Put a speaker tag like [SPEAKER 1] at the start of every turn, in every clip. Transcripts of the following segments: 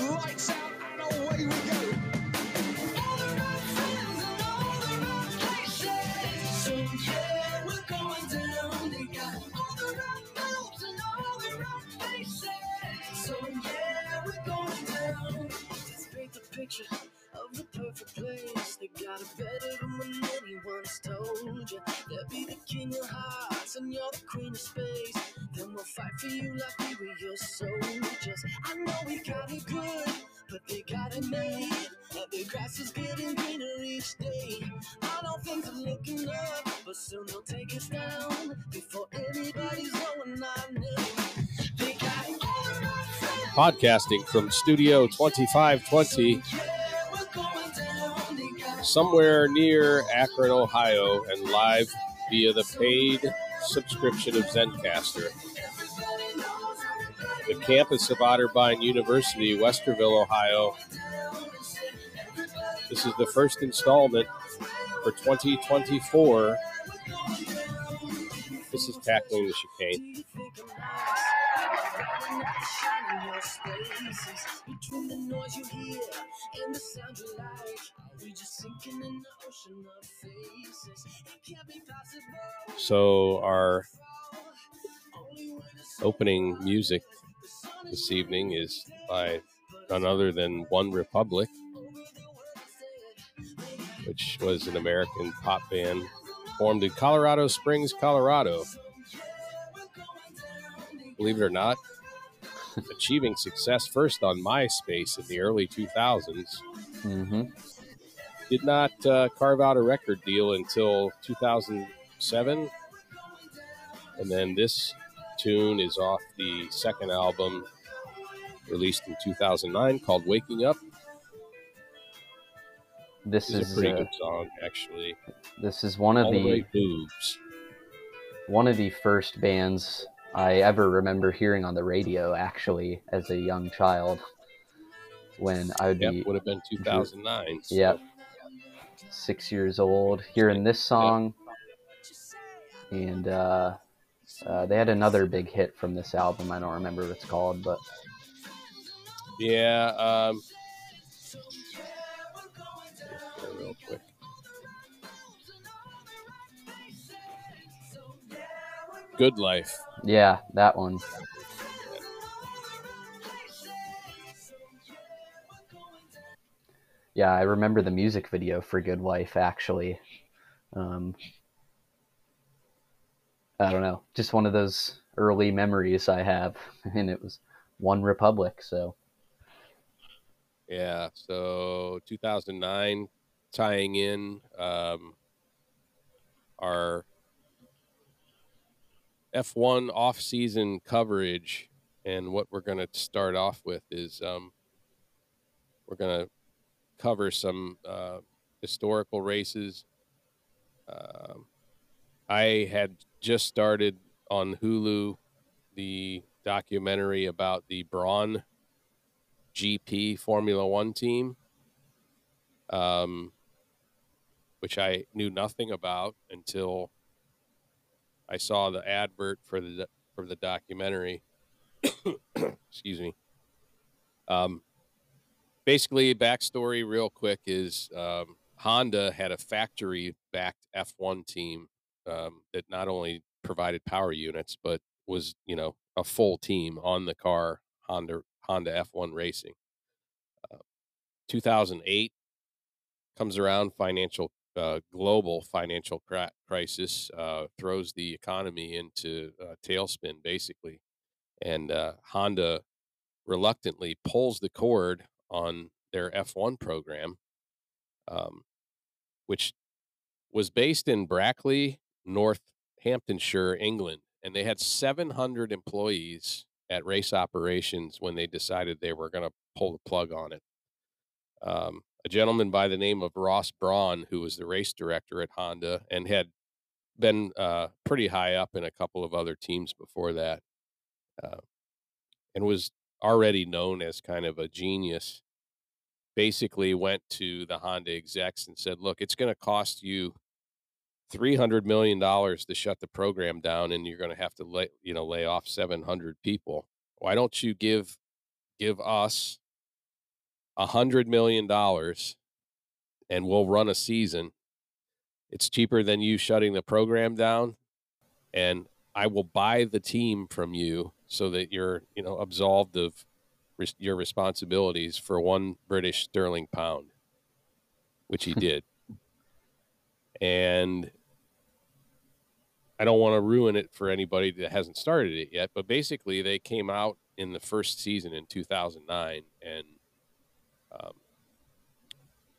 [SPEAKER 1] Lights out and away we go. All the right friends and all the right places. So yeah, we're going down. All the right and all the right places. So yeah, we're going down. Let's paint the picture of the perfect place. They got it better than when anyone's told you. They'll be the king of hearts and you're the queen of space. Then we'll fight for you like
[SPEAKER 2] Podcasting from Studio 2520,
[SPEAKER 1] Yeah, we're going down. They got
[SPEAKER 2] somewhere near Akron, Ohio, and live via the paid subscription of
[SPEAKER 1] Zencastr.
[SPEAKER 2] The campus of Otterbein University, Westerville, Ohio. This is the first installment for 2024. This is Tackling the Chicane.
[SPEAKER 1] Between the noise you hear and the sound you like, we just sinking in the ocean of faces? It can't be possible.
[SPEAKER 2] So, our opening music this evening is by none other than One Republic, which was an American pop band formed in Colorado Springs, Colorado. Believe it or not, achieving success first on MySpace in the early 2000s.
[SPEAKER 3] hmm
[SPEAKER 2] Did not uh, carve out a record deal until 2007. And then this tune is off the second album released in 2009 called Waking Up.
[SPEAKER 3] This
[SPEAKER 2] It's
[SPEAKER 3] is
[SPEAKER 2] a pretty
[SPEAKER 3] uh,
[SPEAKER 2] good song, actually.
[SPEAKER 3] this is one of
[SPEAKER 2] All the
[SPEAKER 3] the
[SPEAKER 2] boobs.
[SPEAKER 3] one of the first bands I ever remember hearing on the radio. Actually, as a young child, when I would
[SPEAKER 2] Yep,
[SPEAKER 3] be
[SPEAKER 2] would have been 2009. so-
[SPEAKER 3] Yep. six years old, hearing this song, and uh, uh, they had another big hit from this album. I don't remember what it's called, but
[SPEAKER 2] Yeah. Um, real quick. Good Life.
[SPEAKER 3] Yeah, that one. Yeah, I remember the music video for Good Wife actually. Um, I don't know, just one of those early memories I have, and it was One Republic. So
[SPEAKER 2] Yeah. So 2009, tying in um, our F1 off-season coverage, and what we're going to start off with is um, we're going to cover some uh, historical races. Um, I had just started on Hulu the documentary about the Brawn GP Formula One team, um, which I knew nothing about until I saw the advert for the for the documentary. Excuse me. Um, basically, backstory, real quick, is um, Honda had a factory-backed F1 team um, that not only provided power units but was, you know, a full team on the car Honda Honda F1 Racing. Uh, 2008 comes around, financial uh, global financial cri- crisis uh, throws the economy into uh, tailspin, basically, and uh, Honda reluctantly pulls the cord on their F1 program, um, which was based in Brackley, Northamptonshire, England, and they had 700 employees at race operations when they decided they were going to pull the plug on it. Um, a gentleman by the name of Ross Brawn, who was the race director at Honda and had been uh, pretty high up in a couple of other teams before that, uh, and was already known as kind of a genius. Basically, went to the Honda execs and said, "Look, it's going to cost you three hundred million dollars to shut the program down, and you're going to have to lay, you know, lay off seven hundred people. Why don't you give give us a hundred million dollars and we'll run a season. It's cheaper than you shutting the program down, and I will buy the team from you so that you're, you know, absolved of res- your responsibilities for one British sterling pound, which he did. And I don't want to ruin it for anybody that hasn't started it yet, but basically they came out in the first season in 2009 and um,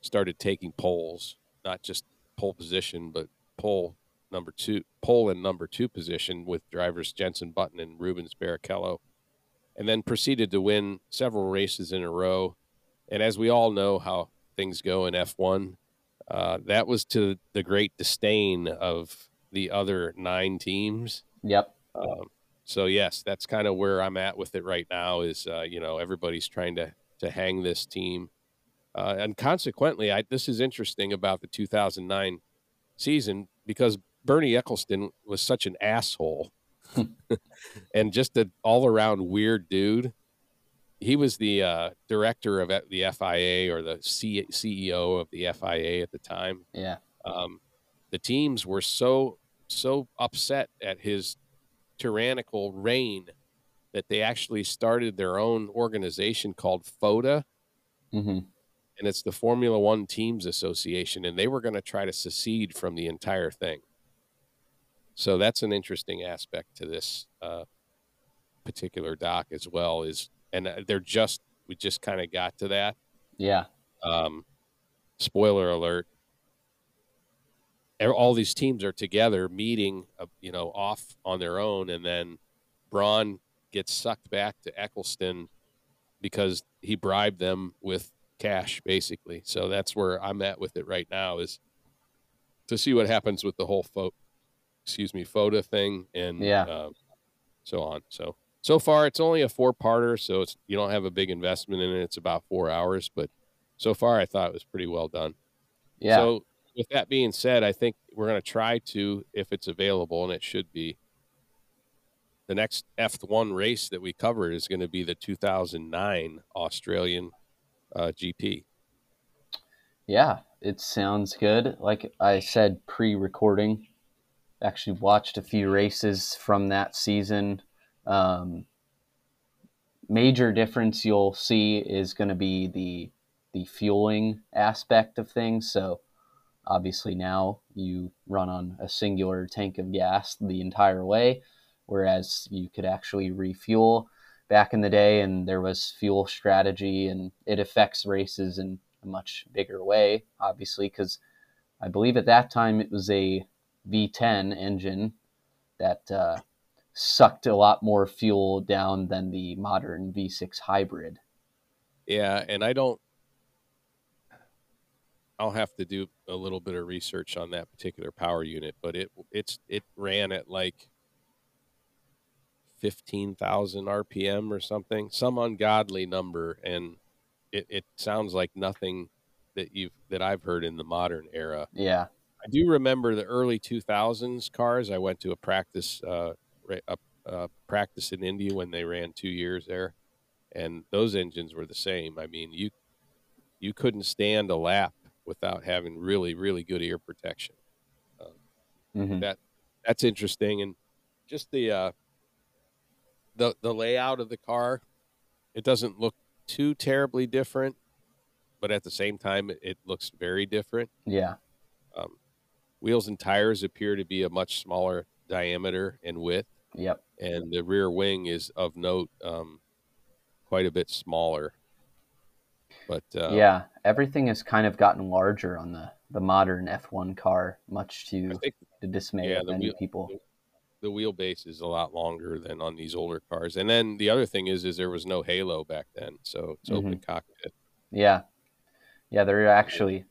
[SPEAKER 2] started taking poles, not just pole position, but pole number two, pole and number two position with drivers Jenson Button and Rubens Barrichello, and then proceeded to win several races in a row. And as we all know how things go in F1, uh, that was to the great disdain of the other nine teams.
[SPEAKER 3] Yep.
[SPEAKER 2] Um, so yes, that's kind of where I'm at with it right now. Is uh, you know everybody's trying to to hang this team, uh, and consequently, I, this is interesting about the 2009 season because Bernie Ecclestone was such an asshole and just an all around weird dude. He was the uh, director of the FIA or the C- CEO of the FIA at the time.
[SPEAKER 3] Yeah.
[SPEAKER 2] Um, the teams were so so upset at his tyrannical reign that they actually started their own organization called FOTA,
[SPEAKER 3] hmm
[SPEAKER 2] and it's the Formula One Teams Association, and they were going to try to secede from the entire thing. So that's an interesting aspect to this uh, particular doc as well. Is and uh, they're just we just kind of got to that.
[SPEAKER 3] Yeah.
[SPEAKER 2] Um, spoiler alert: all these teams are together meeting, uh, you know, off on their own, and then Brawn gets sucked back to Ecclestone because he bribed them with cash, basically. So that's where I'm at with it right now is to see what happens with the whole fo- excuse me, FOTA thing and
[SPEAKER 3] Yeah.
[SPEAKER 2] um, so on. So so far it's only a four parter, so it's you don't have a big investment in it. It's about four hours, but so far I thought it was pretty well done.
[SPEAKER 3] Yeah.
[SPEAKER 2] So with that being said, I think we're going to try to, if it's available, and it should be, the next F1 race that we cover is going to be the 2009 Australian uh, GP.
[SPEAKER 3] Yeah, it sounds good. Like I said pre-recording, actually watched a few races from that season. Um, major difference you'll see is going to be the the fueling aspect of things. So obviously now you run on a singular tank of gas the entire way, whereas you could actually refuel back in the day and there was fuel strategy and it affects races in a much bigger way obviously because i believe at that time it was a v10 engine that uh, sucked a lot more fuel down than the modern v6 hybrid
[SPEAKER 2] Yeah, and I don't. I'll have to do a little bit of research on that particular power unit, but it it's it ran at like fifteen thousand RPM or something, some ungodly number, and it, it sounds like nothing that you've that I've heard in the modern era.
[SPEAKER 3] yeah
[SPEAKER 2] I do remember the early 2000s cars. I went to a practice uh, a, a practice in India when they ran two years there, and those engines were the same. I mean, you you couldn't stand a lap without having really really good ear protection.
[SPEAKER 3] hmm
[SPEAKER 2] That that's interesting, and just the uh, the the layout of the car. It doesn't look too terribly different, but at the same time, it, it looks very different.
[SPEAKER 3] yeah
[SPEAKER 2] Um, wheels and tires appear to be a much smaller diameter and width,
[SPEAKER 3] yep
[SPEAKER 2] and the rear wing is of note um, quite a bit smaller. But uh,
[SPEAKER 3] yeah everything has kind of gotten larger on the the modern f1 car much to
[SPEAKER 2] think
[SPEAKER 3] the dismay
[SPEAKER 2] Yeah,
[SPEAKER 3] of many
[SPEAKER 2] wheel-
[SPEAKER 3] people
[SPEAKER 2] the wheelbase is a lot longer than on these older cars. And then the other thing is, is there was no halo back then, so it's open cockpit.
[SPEAKER 3] Yeah. Yeah, there actually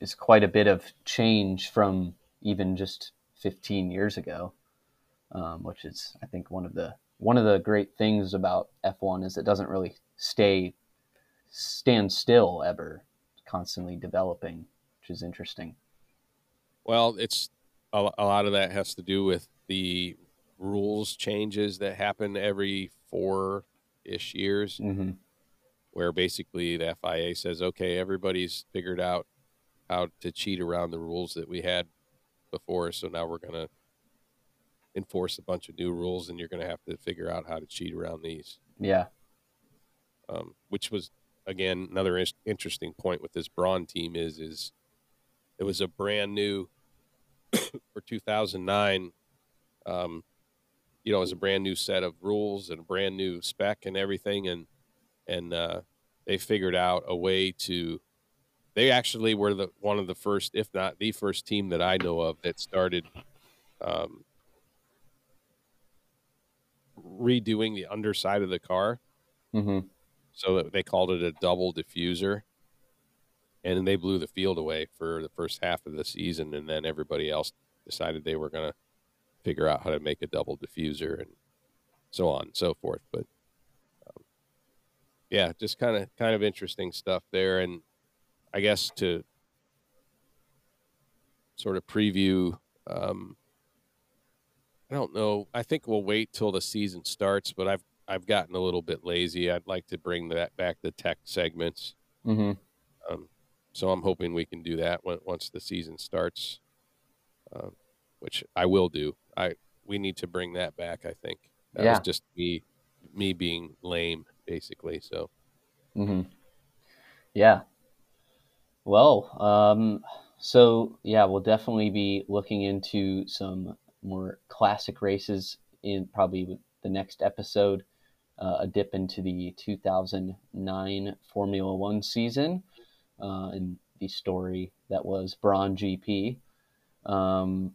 [SPEAKER 3] is quite a bit of change from even just 15 years ago, um, which is, I think, one of the one of the great things about F1 is it doesn't really stay stand still ever, constantly developing, which is interesting.
[SPEAKER 2] Well, it's a, a lot of that has to do with the rules changes that happen every four ish years.
[SPEAKER 3] hmm
[SPEAKER 2] where basically the FIA says, okay, everybody's figured out how to cheat around the rules that we had before, so now we're gonna enforce a bunch of new rules, and you're gonna have to figure out how to cheat around these.
[SPEAKER 3] Yeah.
[SPEAKER 2] Um, which was again another is- interesting point with this Brawn team is is it was a brand new for 2009. Um, you know, it was a brand new set of rules and a brand new spec and everything, and and uh, they figured out a way to. They actually were the one of the first, if not the first team that I know of that started um, redoing the underside of the car.
[SPEAKER 3] Hmm
[SPEAKER 2] so that they called it a double diffuser. And they blew the field away for the first half of the season. And then everybody else decided they were going to figure out how to make a double diffuser and so on and so forth but um, yeah just kind of kind of interesting stuff there and i guess to sort of preview um, i don't know i think we'll wait till the season starts but i've I've gotten a little bit lazy. I'd like to bring that back to tech segments.
[SPEAKER 3] hmm
[SPEAKER 2] Um, so I'm hoping we can do that when, once the season starts, um, which I will do. I we need to bring that back. I think that
[SPEAKER 3] Yeah.
[SPEAKER 2] was just me me being lame, basically. So
[SPEAKER 3] hmm Yeah. Well, um, so yeah, we'll definitely be looking into some more classic races in probably the next episode. Uh, a dip into the 2009 Formula One season uh, and the story that was Brawn GP. Um,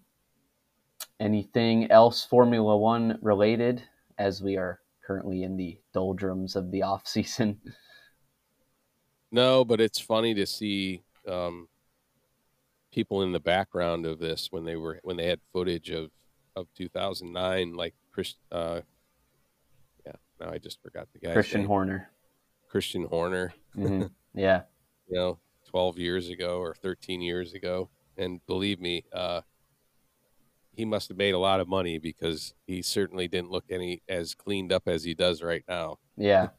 [SPEAKER 3] anything else Formula One related as we are currently in the doldrums of the off season?
[SPEAKER 2] no, but it's funny to see um, people in the background of this when they were when they had footage of of 2009, like Chris. Uh, yeah, now I just forgot the guy.
[SPEAKER 3] Christian Horner.
[SPEAKER 2] Christian Horner.
[SPEAKER 3] hmm Yeah.
[SPEAKER 2] you know, 12 years ago or 13 years ago. And believe me, uh, he must have made a lot of money because he certainly didn't look any as cleaned up as he does right now.
[SPEAKER 3] Yeah.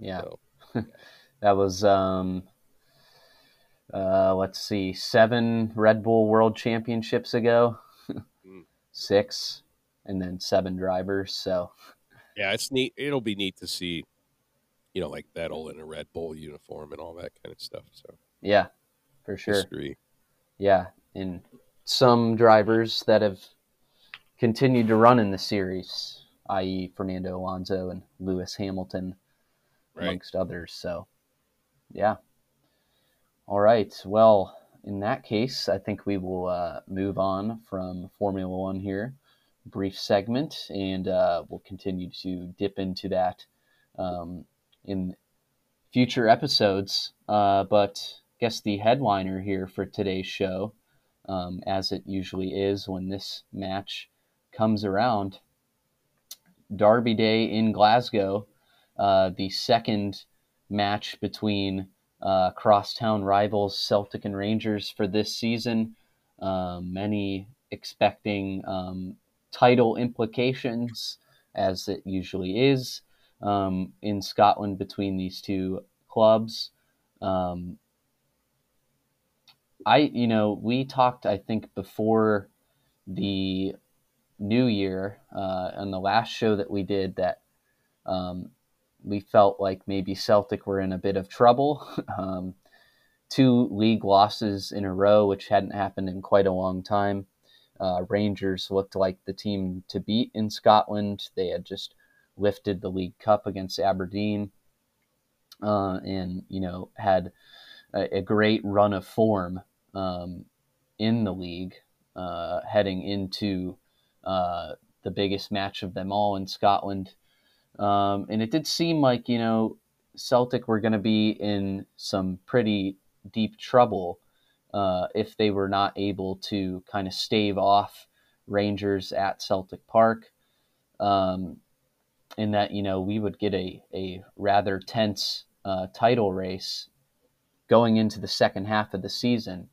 [SPEAKER 3] Yeah.
[SPEAKER 2] So,
[SPEAKER 3] That was um uh let's see, seven Red Bull World Championships ago.
[SPEAKER 2] Mm.
[SPEAKER 3] Six and then seven drivers. So
[SPEAKER 2] yeah, it's neat. It'll be neat to see, you know, like Vettel in a Red Bull uniform and all that kind of stuff. So,
[SPEAKER 3] yeah, for sure.
[SPEAKER 2] history.
[SPEAKER 3] Yeah. And some drivers that have continued to run in the series, i.e. Fernando Alonso and Lewis Hamilton,
[SPEAKER 2] Right.
[SPEAKER 3] amongst others. So, yeah. All right. Well, in that case, I think we will uh, move on from Formula One here. Brief segment, and uh, we'll continue to dip into that um, in future episodes. Uh, but I guess the headliner here for today's show, um, as it usually is when this match comes around, Derby Day in Glasgow uh, the second match between uh, crosstown rivals Celtic and Rangers for this season. Um, many expecting um, title implications, as it usually is um, in Scotland between these two clubs. Um, I, you know, we talked, I think, before the new year uh, on the last show that we did that um, we felt like maybe Celtic were in a bit of trouble. Um, two league losses in a row, which hadn't happened in quite a long time. Uh, Rangers looked like the team to beat in Scotland. They had just lifted the League Cup against Aberdeen, uh, and you know had a, a great run of form um, in the league, uh, heading into uh, the biggest match of them all in Scotland. Um, and it did seem like, you know, Celtic were going to be in some pretty deep trouble uh, if they were not able to kind of stave off Rangers at Celtic Park. Um, in that, you know, we would get a, a rather tense uh, title race going into the second half of the season.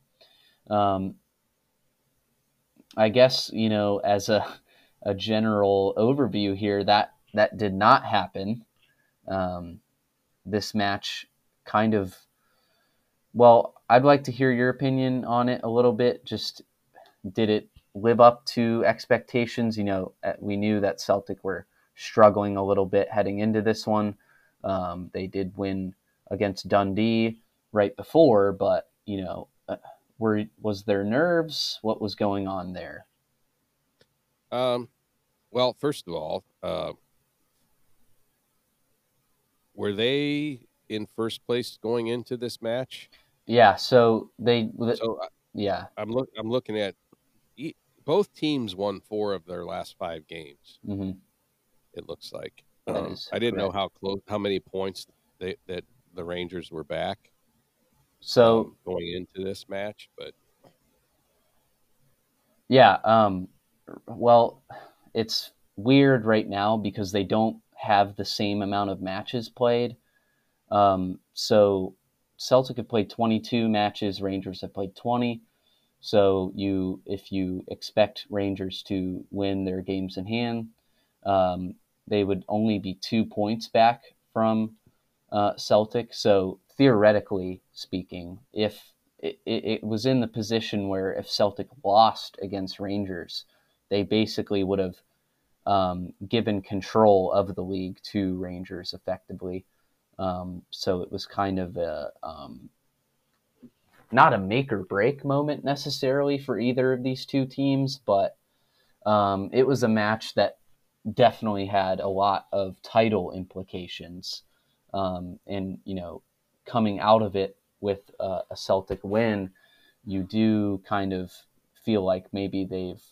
[SPEAKER 3] Um, I guess, you know, as a, a general overview here, that that did not happen. Um, this match kind of well, I'd like to hear your opinion on it a little bit. Just did it live up to expectations? You know, uh, we knew that Celtic were struggling a little bit heading into this one. Um, they did win against Dundee right before, but you know, were was there nerves? What was going on there?
[SPEAKER 2] Um, well, first of all, uh, were they in first place going into this match?
[SPEAKER 3] Yeah, so they
[SPEAKER 2] So I-
[SPEAKER 3] yeah.
[SPEAKER 2] I'm look I'm looking at both teams won four of their last five games.
[SPEAKER 3] hmm
[SPEAKER 2] It looks like. Um, I didn't know how close, how many points they, that the Rangers were back
[SPEAKER 3] So
[SPEAKER 2] um, going into this match, but
[SPEAKER 3] Yeah. Um, well, it's weird right now because they don't have the same amount of matches played. Um, so Celtic have played 22 matches, Rangers have played 20. So you, if you expect Rangers to win their games in hand, um, they would only be two points back from uh, Celtic. So theoretically speaking, if it, it, was in the position where if Celtic lost against Rangers, they basically would have um, given control of the league to Rangers effectively. Um, so it was kind of a um, not a make or break moment necessarily for either of these two teams, but um, it was a match that definitely had a lot of title implications. Um, and, you know, coming out of it with uh, a Celtic win, you do kind of feel like maybe they've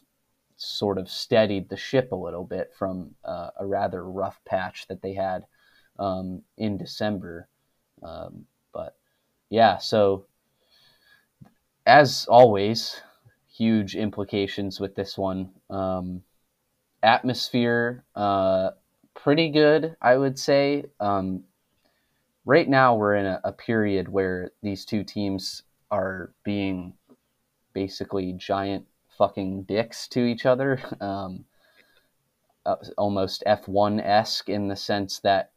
[SPEAKER 3] sort of steadied the ship a little bit from uh, a rather rough patch that they had um, in December. Um, but yeah, so as always, huge implications with this one. Um, atmosphere, uh, pretty good, I would say. Um, right now, we're in a, a period where these two teams are being basically giant fucking dicks to each other. Um, uh, almost F1 esque in the sense that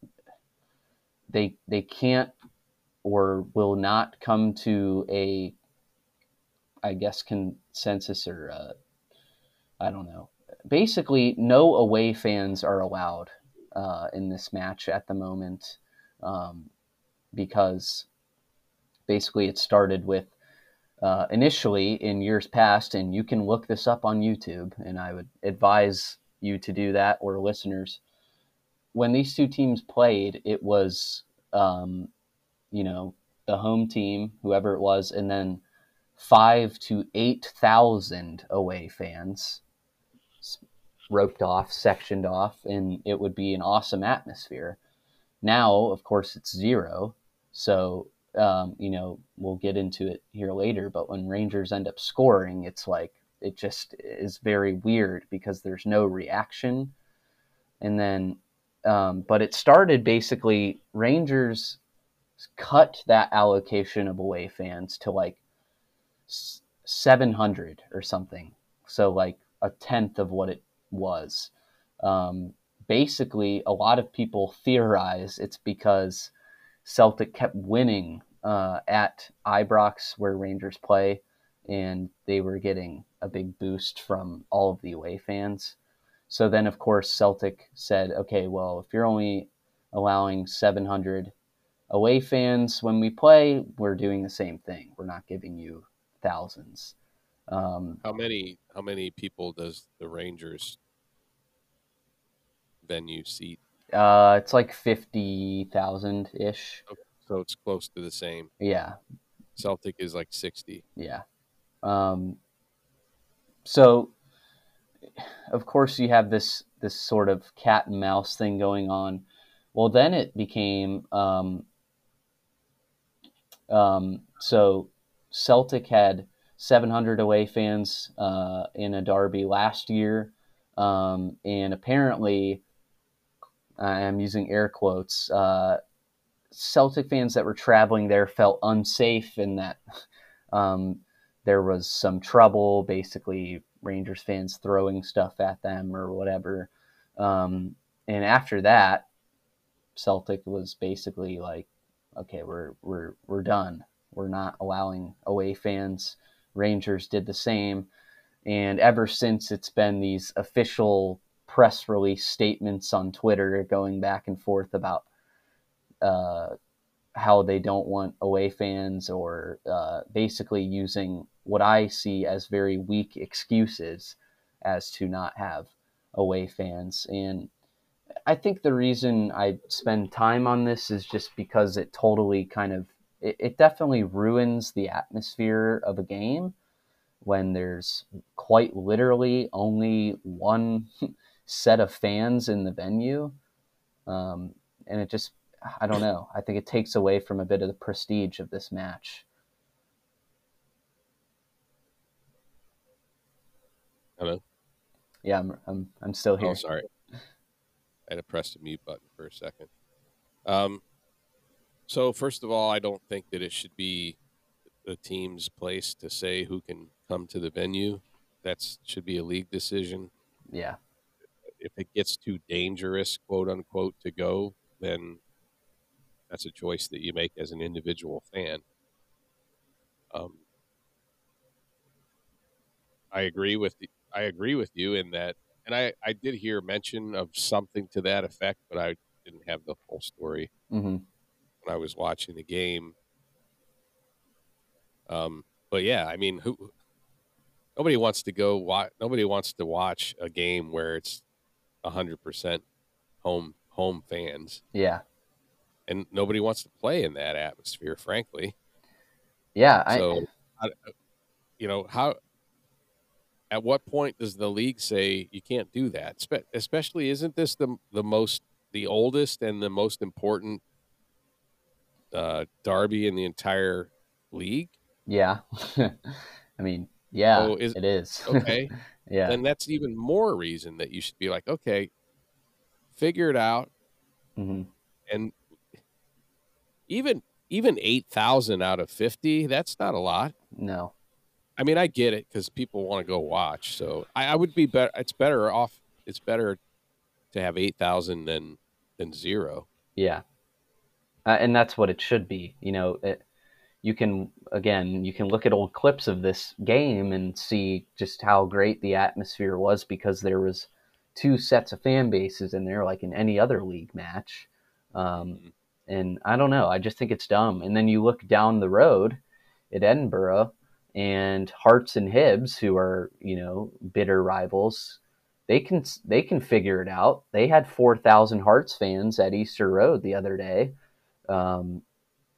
[SPEAKER 3] they they can't or will not come to a I guess consensus or uh, I don't know. Basically, no away fans are allowed uh, in this match at the moment um, because basically it started with uh, initially in years past, and you can look this up on YouTube, and I would advise you to do that or listeners. When these two teams played, it was, um, you know, the home team, whoever it was, and then five to 8,000 away fans roped off, sectioned off, and it would be an awesome atmosphere. Now, of course, it's zero. So, um, you know, we'll get into it here later, but when Rangers end up scoring, it's like, it just is very weird because there's no reaction. And then, um, but it started basically, Rangers cut that allocation of away fans to like 700 or something. So, like a tenth of what it was. Um, basically, a lot of people theorize it's because Celtic kept winning uh, at Ibrox, where Rangers play, and they were getting a big boost from all of the away fans. So then, of course, Celtic said, okay, well, if you're only allowing 700 away fans when we play, we're doing the same thing. We're not giving you thousands. Um,
[SPEAKER 2] how many how many people does the Rangers venue seat?
[SPEAKER 3] Uh, it's like 50,000 ish.
[SPEAKER 2] So it's close to the same.
[SPEAKER 3] Yeah.
[SPEAKER 2] Celtic is like 60.
[SPEAKER 3] Yeah. Um, so, of course, you have this this sort of cat and mouse thing going on. Well, then it became um, um, so Celtic had 700 away fans uh, in a derby last year, um, and apparently, I'm using air quotes. Uh, Celtic fans that were traveling there felt unsafe in that um, there was some trouble, basically Rangers fans throwing stuff at them or whatever. Um, and after that, Celtic was basically like, okay, we're we're we're done. We're not allowing away fans. Rangers did the same, and ever since it's been these official press release statements on Twitter going back and forth about uh, how they don't want away fans or uh, basically using what I see as very weak excuses as to not have away fans. And I think the reason I spend time on this is just because it totally kind of it, it definitely ruins the atmosphere of a game when there's quite literally only one set of fans in the venue. Um, and it just I don't know. I think it takes away from a bit of the prestige of this match.
[SPEAKER 2] Hello.
[SPEAKER 3] Yeah, I'm I'm, I'm still here.
[SPEAKER 2] Oh, sorry. I had to press the mute button for a second. Um, so first of all, I don't think that it should be the team's place to say who can come to the venue. That should be a league decision.
[SPEAKER 3] Yeah,
[SPEAKER 2] If it gets too dangerous, quote unquote, to go, then that's a choice that you make as an individual fan. Um, I agree with the, I agree with you in that, and I I did hear mention of something to that effect, but I didn't have the full story
[SPEAKER 3] hmm
[SPEAKER 2] when I was watching the game. Um, but yeah, I mean, who? Nobody wants to go watch. Nobody wants to watch a game where it's hundred percent home home fans,
[SPEAKER 3] yeah,
[SPEAKER 2] and nobody wants to play in that atmosphere. Frankly,
[SPEAKER 3] yeah.
[SPEAKER 2] So I, you know how. At what point does the league say you can't do that? Spe- Especially, isn't this the the most the oldest and the most important uh, derby in the entire league?
[SPEAKER 3] yeah. I mean, yeah,
[SPEAKER 2] Oh, is-
[SPEAKER 3] it is.
[SPEAKER 2] Okay,
[SPEAKER 3] yeah,
[SPEAKER 2] then that's even more reason that you should be like, okay, figure it out,
[SPEAKER 3] hmm
[SPEAKER 2] and even even eight thousand out of fifty, that's not a lot.
[SPEAKER 3] no,
[SPEAKER 2] I mean, I get it because people want to go watch. So I, I would be better. It's better off. It's better to have eight thousand than than zero.
[SPEAKER 3] yeah, uh, and that's what it should be. You know, it, you can again, you can look at old clips of this game and see just how great the atmosphere was because there was two sets of fan bases in there, like in any other league match. Um, and I don't know. I just think it's dumb. And then you look down the road at Edinburgh and Hearts and Hibs, who are you know bitter rivals, they can they can figure it out. They had four thousand Hearts fans at Easter Road the other day, um,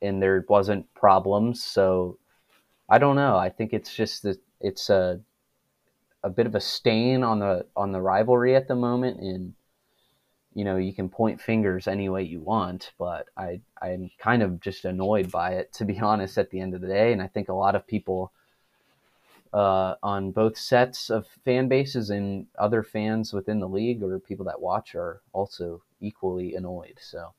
[SPEAKER 3] and there wasn't problems. So I don't know. I think it's just that it's a a bit of a stain on the on the rivalry at the moment and you know you can point fingers any way you want but i i'm kind of just annoyed by it to be honest at the end of the day and i think a lot of people uh, on both sets of fan bases and other fans within the league or people that watch are also equally annoyed so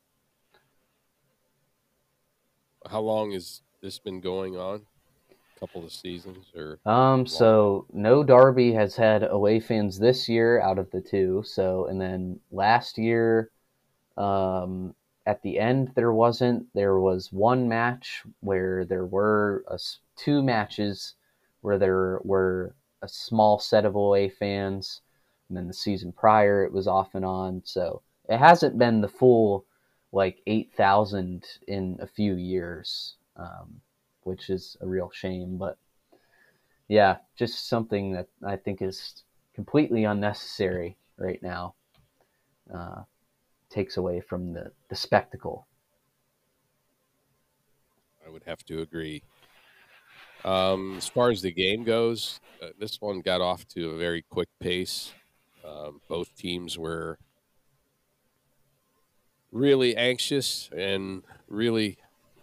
[SPEAKER 2] How long has this been going on? A couple of seasons, or
[SPEAKER 3] Um, so no Derby has had away fans this year out of the two. So, and then last year, um, at the end there wasn't. There was one match where there were a two matches where there were a small set of away fans, and then the season prior it was off and on. So it hasn't been the full like eight thousand in a few years. Um, which is a real shame, but yeah, just something that I think is completely unnecessary right now. Uh, takes away from the, the spectacle.
[SPEAKER 2] I would have to agree. Um, as far as the game goes, uh, this one got off to a very quick pace. Um, both teams were really anxious and really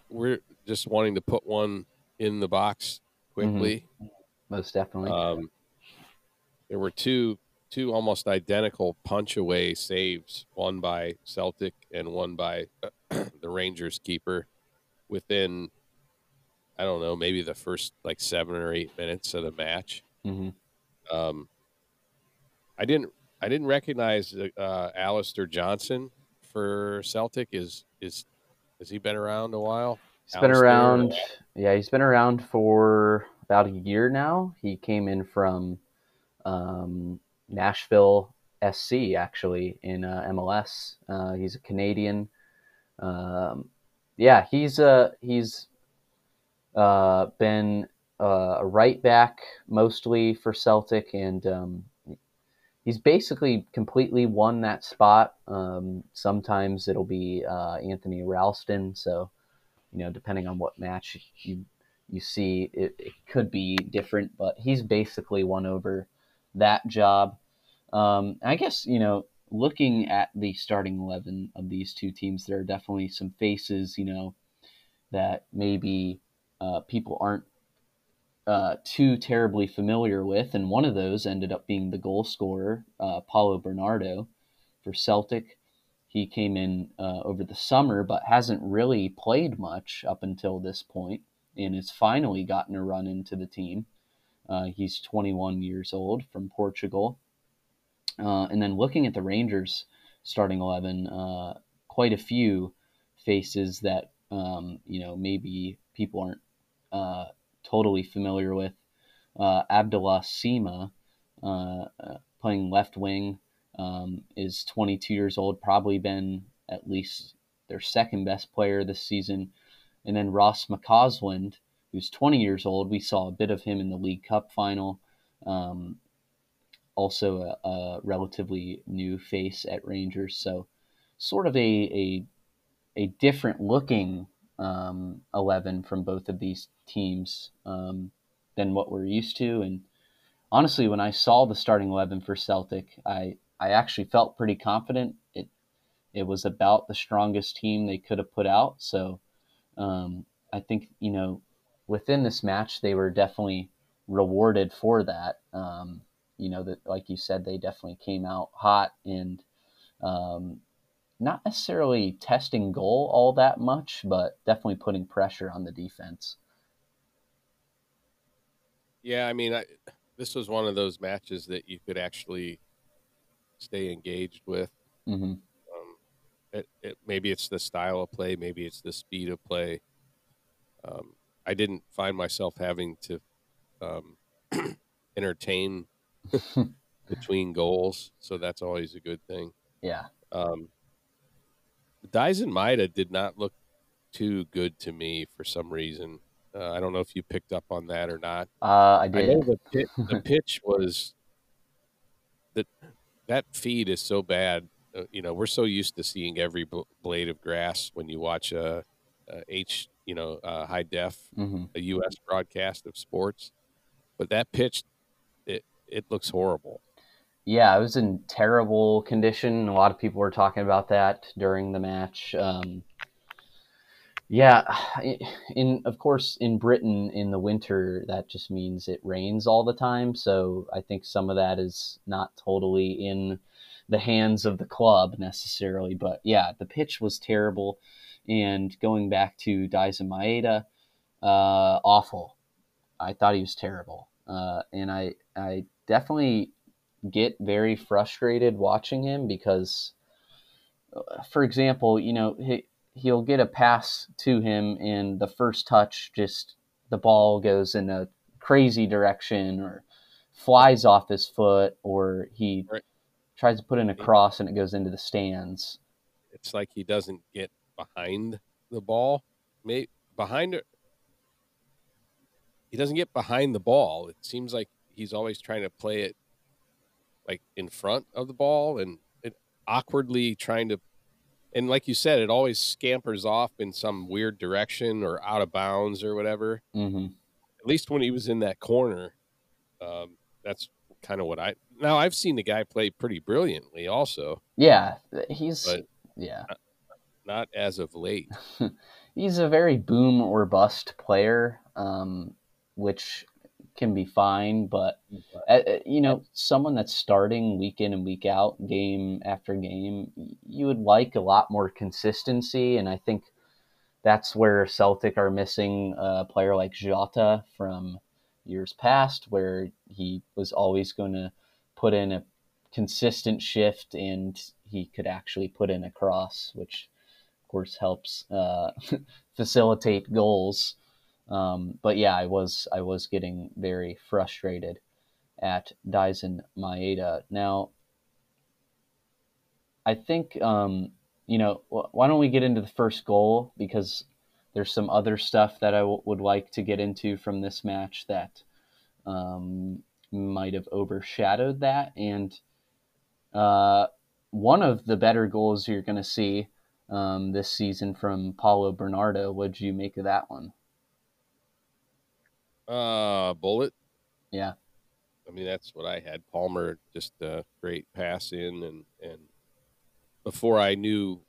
[SPEAKER 2] we're just wanting to put one in the box quickly.
[SPEAKER 3] Most definitely.
[SPEAKER 2] Um, there were two two almost identical punch away saves, one by Celtic and one by the Rangers keeper within I don't know, maybe the first like 7 or 8 minutes of the match.
[SPEAKER 3] hmm
[SPEAKER 2] Um, I didn't I didn't recognize uh, Alistair Johnston for Celtic? Is is has he been around a while?
[SPEAKER 3] He's been around. Yeah, he's been around for about a year now. He came in from um, Nashville SC actually in uh, MLS. Uh, he's a Canadian. Um, yeah, he's uh, he's uh, been uh, a right back mostly for Celtic, and um, he's basically completely won that spot. Um, sometimes it'll be uh, Anthony Ralston, so you know, depending on what match you you see, it, it could be different, but he's basically won over that job. Um, I guess you know, looking at the starting eleven of these two teams, there are definitely some faces, you know, that maybe uh, people aren't uh, too terribly familiar with, and one of those ended up being the goal scorer, uh, Paulo Bernardo, for Celtic. He came in uh, over the summer, but hasn't really played much up until this point, and has finally gotten a run into the team. Uh, he's 21 years old from Portugal. Uh, and then looking at the Rangers starting 11, uh, quite a few faces that, um, you know, maybe people aren't uh, totally familiar with. Uh, Abdallah Sima, uh, uh, playing left wing, um, is 22 years old, probably been at least their second best player this season. And then Ross McCausland, who's 20 years old. We saw a bit of him in the League Cup final. Um, also a, a relatively new face at Rangers. So sort of a, a, a different looking um, 11 from both of these teams um, than what we're used to. And honestly, when I saw the starting 11 for Celtic, I, I actually felt pretty confident. It, it was about the strongest team they could have put out. So um, I think, you know, within this match, they were definitely rewarded for that. Um, you know, that like you said, they definitely came out hot and um, not necessarily testing goal all that much, but definitely putting pressure on the defense.
[SPEAKER 2] Yeah, I mean, I, this was one of those matches that you could actually stay engaged with.
[SPEAKER 3] hmm
[SPEAKER 2] Um, it, it, maybe it's the style of play, maybe it's the speed of play. Um, I didn't find myself having to um, entertain between goals, so that's always a good thing.
[SPEAKER 3] Yeah.
[SPEAKER 2] Um, Daizen Maeda did not look too good to me for some reason. Uh, I don't know if you picked up on that or not.
[SPEAKER 3] Uh, I
[SPEAKER 2] I
[SPEAKER 3] did.
[SPEAKER 2] know the, pit, the pitch was that that feed is so bad. Uh, you know, we're so used to seeing every bl- blade of grass when you watch a, a H, you know, uh, high def,
[SPEAKER 3] hmm
[SPEAKER 2] a U.S. broadcast of sports. But that pitch, it it looks horrible.
[SPEAKER 3] Yeah, it was in terrible condition. A lot of people were talking about that during the match. Um, yeah, in of course in Britain in the winter that just means it rains all the time. So I think some of that is not totally in the hands of the club necessarily. But yeah, the pitch was terrible. And going back to Daizen Maeda, uh, awful. I thought he was terrible. Uh, and I I definitely get very frustrated watching him because, for example, you know, he, he'll get a pass to him and the first touch just the ball goes in a crazy direction or flies off his foot or he
[SPEAKER 2] Right.
[SPEAKER 3] tries to put in a cross and it goes into the stands.
[SPEAKER 2] It's like he doesn't get behind the ball. May behind it. He doesn't get behind the ball. It seems like he's always trying to play it like in front of the ball and it awkwardly trying to and like you said, it always scampers off in some weird direction or out of bounds or whatever.
[SPEAKER 3] hmm
[SPEAKER 2] At least when he was in that corner, um, that's kind of what I. Now I've seen the guy play pretty brilliantly, also,
[SPEAKER 3] Yeah, he's yeah.
[SPEAKER 2] not as of late.
[SPEAKER 3] he's a very boom or bust player, um, which can be fine. But you know, someone that's starting week in and week out, game after game, you would like a lot more consistency, and I think that's where Celtic are missing a player like Jota from years past, where he was always going to put in a consistent shift and he could actually put in a cross, which of course helps uh, facilitate goals. Um, but yeah, I was I was getting very frustrated at Daizen Maeda. Now, I think um, you know wh- why don't we get into the first goal because there's some other stuff that I w- would like to get into from this match that um, might have overshadowed that. And uh, one of the better goals you're going to see um, this season from Paulo Bernardo. What'd you make of that one?
[SPEAKER 2] Uh, bullet.
[SPEAKER 3] Yeah.
[SPEAKER 2] I mean, that's what I had. Palma just a great pass in, and and before I knew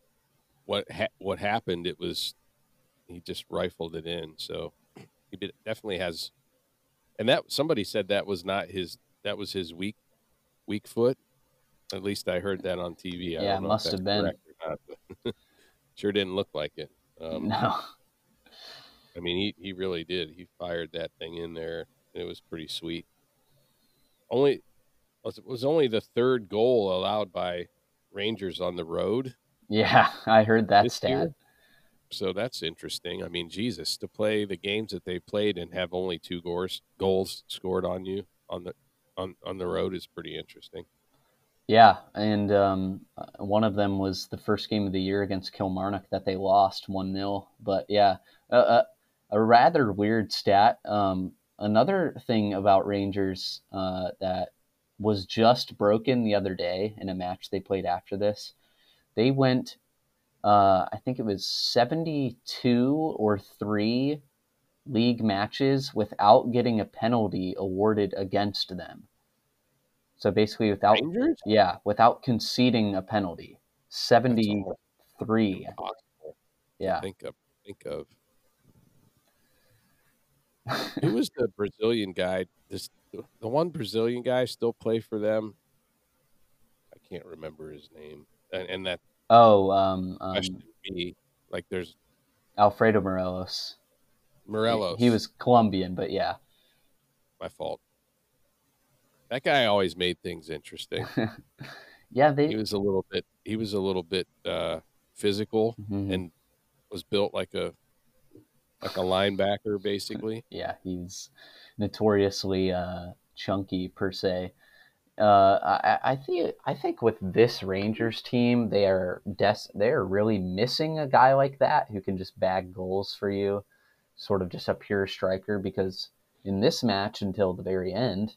[SPEAKER 2] what ha- what happened, it was he just rifled it in. So he definitely has, and that somebody said that was not his that was his weak weak foot. At least I heard that on TV. I
[SPEAKER 3] Yeah,
[SPEAKER 2] don't know if
[SPEAKER 3] must have been.
[SPEAKER 2] not, sure didn't look like it. Um,
[SPEAKER 3] no.
[SPEAKER 2] I mean, he, he really did. He fired that thing in there. And it was pretty sweet. Only it was only the third goal allowed by Rangers on the road.
[SPEAKER 3] Yeah, I heard that stat.
[SPEAKER 2] year? So that's interesting. I mean, Jesus, to play the games that they played and have only two goals goals scored on you on the on, on the road is pretty interesting.
[SPEAKER 3] Yeah, and um, uh, one of them was the first game of the year against Kilmarnock that they lost 1 0. But yeah, uh, uh, a rather weird stat. Um, another thing about Rangers uh, that was just broken the other day in a match they played after this, they went, uh, I think it was 72 or 3 league matches without getting a penalty awarded against them. So basically, without
[SPEAKER 2] Rangers?
[SPEAKER 3] yeah, without conceding a penalty. 73.
[SPEAKER 2] impossible to
[SPEAKER 3] Yeah.
[SPEAKER 2] Think of think of. Who was the Brazilian guy? This the one Brazilian guy still play for them. I can't remember his name, and, and that
[SPEAKER 3] Oh, um, um,
[SPEAKER 2] me like there's
[SPEAKER 3] Alfredo Morelos.
[SPEAKER 2] Morelos.
[SPEAKER 3] He was Colombian, but yeah.
[SPEAKER 2] my fault. That guy always made things interesting.
[SPEAKER 3] Yeah,
[SPEAKER 2] he was a little bit. He was a little bit uh, physical
[SPEAKER 3] Mhm.
[SPEAKER 2] and was built like a like a linebacker, basically.
[SPEAKER 3] yeah, he's notoriously uh, chunky per se. Uh, I, I think I think with this Rangers team, they are des- they are really missing a guy like that who can just bag goals for you, sort of just a pure striker. Because in this match, until the very end,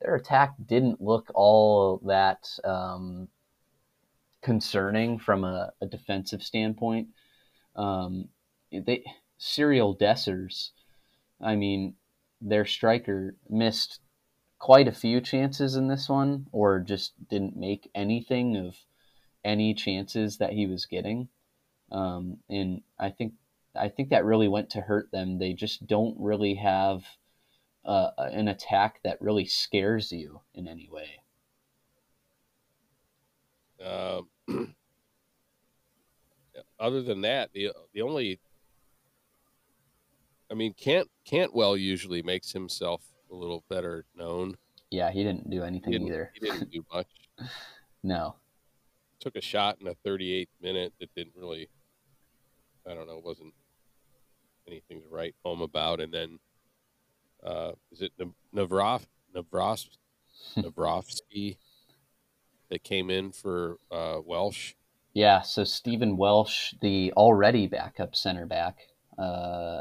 [SPEAKER 3] their attack didn't look all that um, concerning from a, a defensive standpoint. Um, they Cyriel Dessers, I mean, their striker missed quite a few chances in this one, or just didn't make anything of any chances that he was getting. Um, and I think I think that really went to hurt them. They just don't really have uh, an attack that really scares you in any way.
[SPEAKER 2] Um, other than that, the the only, mean, Cant Cantwell usually makes himself a little better known.
[SPEAKER 3] Yeah, he didn't do
[SPEAKER 2] He
[SPEAKER 3] anything
[SPEAKER 2] didn't,
[SPEAKER 3] either.
[SPEAKER 2] he didn't do much.
[SPEAKER 3] No.
[SPEAKER 2] Took a shot in the 38th minute that didn't really, I don't know, wasn't anything to write home about. And then, uh, is it Nav- Navrov Navros Navrovsky that came in for uh, Welsh?
[SPEAKER 3] Yeah, so Stephen Welsh, the already backup center back, uh,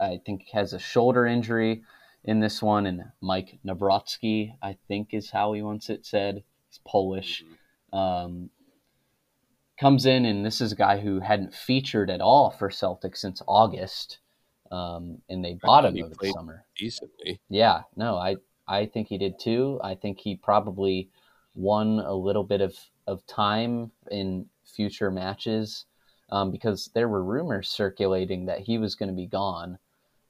[SPEAKER 3] I think has a shoulder injury in this one, and Maik Nawrocki, I think is how he wants it said. He's Polish. Um, comes in, and this is a guy who hadn't featured at all for Celtic since August, um, and they bought him over the summer.
[SPEAKER 2] Decently.
[SPEAKER 3] Yeah, no, I I think he did too. I think he probably won a little bit of, of time in future matches um, because there were rumors circulating that he was going to be gone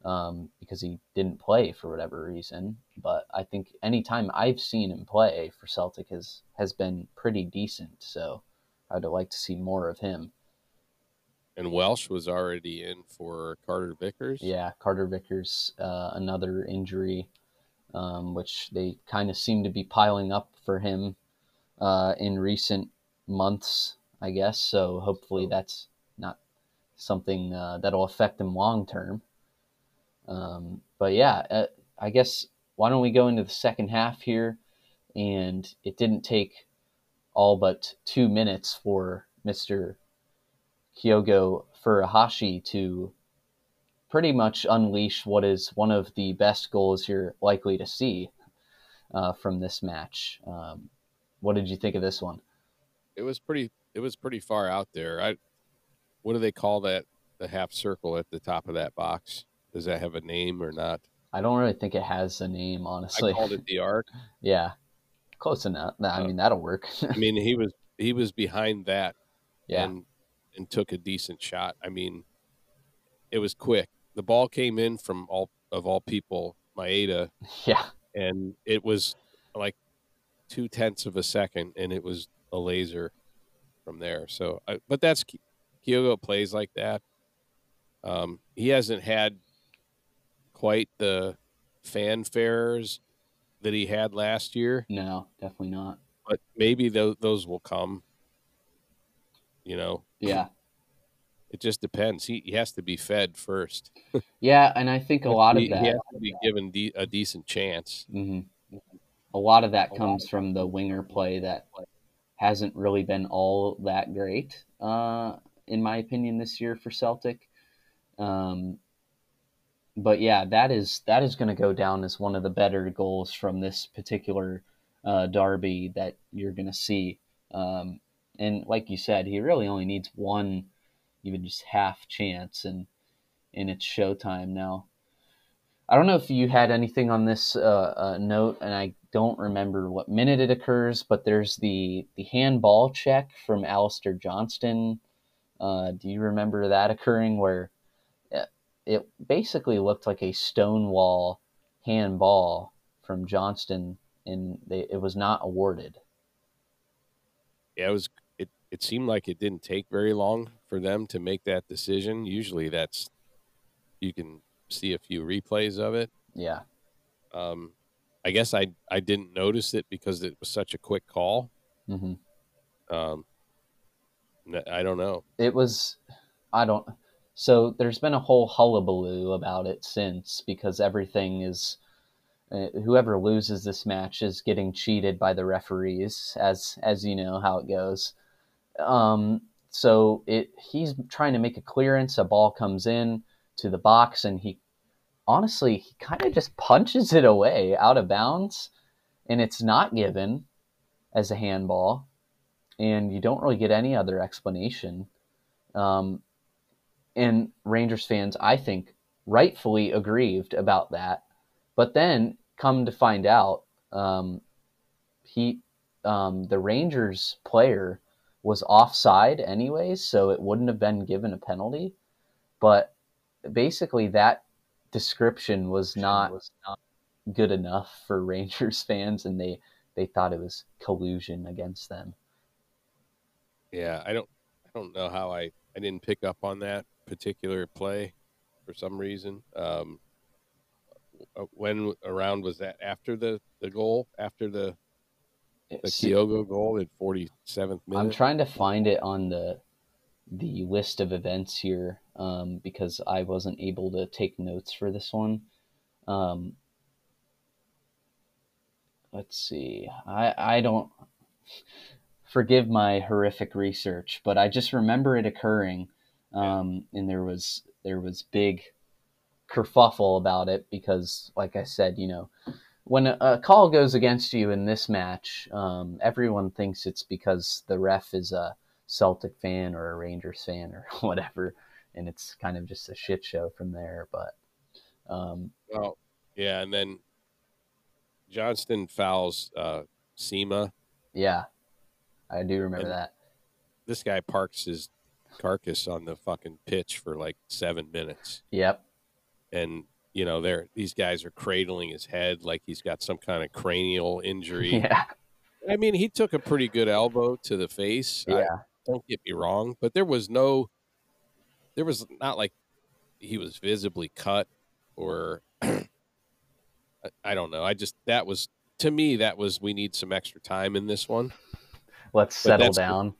[SPEAKER 3] um, because he didn't play for whatever reason. But I think any time I've seen him play for Celtic has has been pretty decent. So I'd like to see more of him.
[SPEAKER 2] And Welsh was already in for Carter Vickers.
[SPEAKER 3] Yeah, Carter Vickers, uh, another injury, um, which they kind of seem to be piling up for him uh, in recent months, I guess. So hopefully that's not something uh, that'll affect him long term. Um, but yeah, uh, I guess why don't we go into the second half here? And it didn't take all but two minutes for Mr. Kyogo Furuhashi to pretty much unleash what is one of the best goals you're likely to see uh, from this match. Um, what did you think of this one?
[SPEAKER 2] It was pretty. It was pretty far out there. I. What do they call that? The half circle at the top of that box. Does that have a name or not?
[SPEAKER 3] I don't really think it has a name, honestly.
[SPEAKER 2] I called it the arc.
[SPEAKER 3] yeah, close enough. I
[SPEAKER 2] Uh,
[SPEAKER 3] mean, that'll work.
[SPEAKER 2] I mean, he was he was behind that
[SPEAKER 3] yeah,
[SPEAKER 2] and and took a decent shot. I mean, it was quick. The ball came in from all of all people, Maeda,
[SPEAKER 3] yeah,
[SPEAKER 2] and it was like two tenths of a second, and it was a laser from there. So, I, but that's Kyogo plays like that. Um, he hasn't had quite the fanfares that he had last year,
[SPEAKER 3] no, definitely not.
[SPEAKER 2] but maybe those those will come. You know,
[SPEAKER 3] Yeah,
[SPEAKER 2] it just depends. He, he has to be fed first.
[SPEAKER 3] yeah, and I think a lot of that.
[SPEAKER 2] he has to be given de- a decent chance.
[SPEAKER 3] hmm A lot of that comes from the winger play that hasn't really been all that great, uh, in my opinion, this year for Celtic. Um, but yeah, that is that is going to go down as one of the better goals from this particular uh, derby that you're going to see. Um, and like you said, he really only needs one, even just half chance, and and it's showtime now. I don't know if you had anything on this uh, uh, note, and I don't remember what minute it occurs, but there's the the handball check from Alistair Johnston. Uh, do you remember that occurring where it, basically looked like a stonewall handball from Johnston, and they, it was not awarded?
[SPEAKER 2] Yeah, it was. It it seemed like it didn't take very long for them to make that decision. Usually, that's you can see a few replays of it.
[SPEAKER 3] Yeah,
[SPEAKER 2] Um, I guess I I didn't notice it because it was such a quick call.
[SPEAKER 3] hmm
[SPEAKER 2] Um, I don't know.
[SPEAKER 3] it was i don't so there's been a whole hullabaloo about it since because everything is uh, whoever loses this match is getting cheated by the referees as as you know how it goes um so it he's trying to make a clearance a ball comes in to the box and he honestly he kind of just punches it away out of bounds and it's not given as a handball and you don't really get any other explanation. Um, and Rangers fans, I think, rightfully aggrieved about that. But then, come to find out, um, he, um, the Rangers player, was offside anyways, so it wouldn't have been given a penalty. But basically, that description was not, was not good enough for Rangers fans, and they they thought it was collusion against them.
[SPEAKER 2] Yeah, I don't I don't know how I I didn't pick up on that particular play for some reason. Um, uh, when around was that after the the goal after the the
[SPEAKER 3] See,
[SPEAKER 2] Kyogo goal in forty seventh minute?
[SPEAKER 3] I'm trying to find it on the the list of events here um, because I wasn't able to take notes for this one. Um, let's see. I I don't forgive my horrific research, but I just remember it occurring, um, and there was there was big kerfuffle about it because, like I said, you know, when a, a call goes against you in this match, um, everyone thinks it's because the ref is a Celtic fan or a Rangers fan or whatever, and it's kind of just a shit show from there. But um,
[SPEAKER 2] Well, yeah, and then Johnston fouls uh, Sima.
[SPEAKER 3] yeah, I do remember
[SPEAKER 2] And-
[SPEAKER 3] that.
[SPEAKER 2] This guy parks his carcass on the fucking pitch for like seven minutes,
[SPEAKER 3] Yep.
[SPEAKER 2] and you know they're these guys are cradling his head like he's got some kind of cranial injury.
[SPEAKER 3] Yeah.
[SPEAKER 2] I mean, he took a pretty good elbow to the face. I-
[SPEAKER 3] Yeah.
[SPEAKER 2] don't get me wrong, but there was no, there was not like he was visibly cut or I, I don't know. I just that was to me that was we need some extra time in this one.
[SPEAKER 3] let's settle down.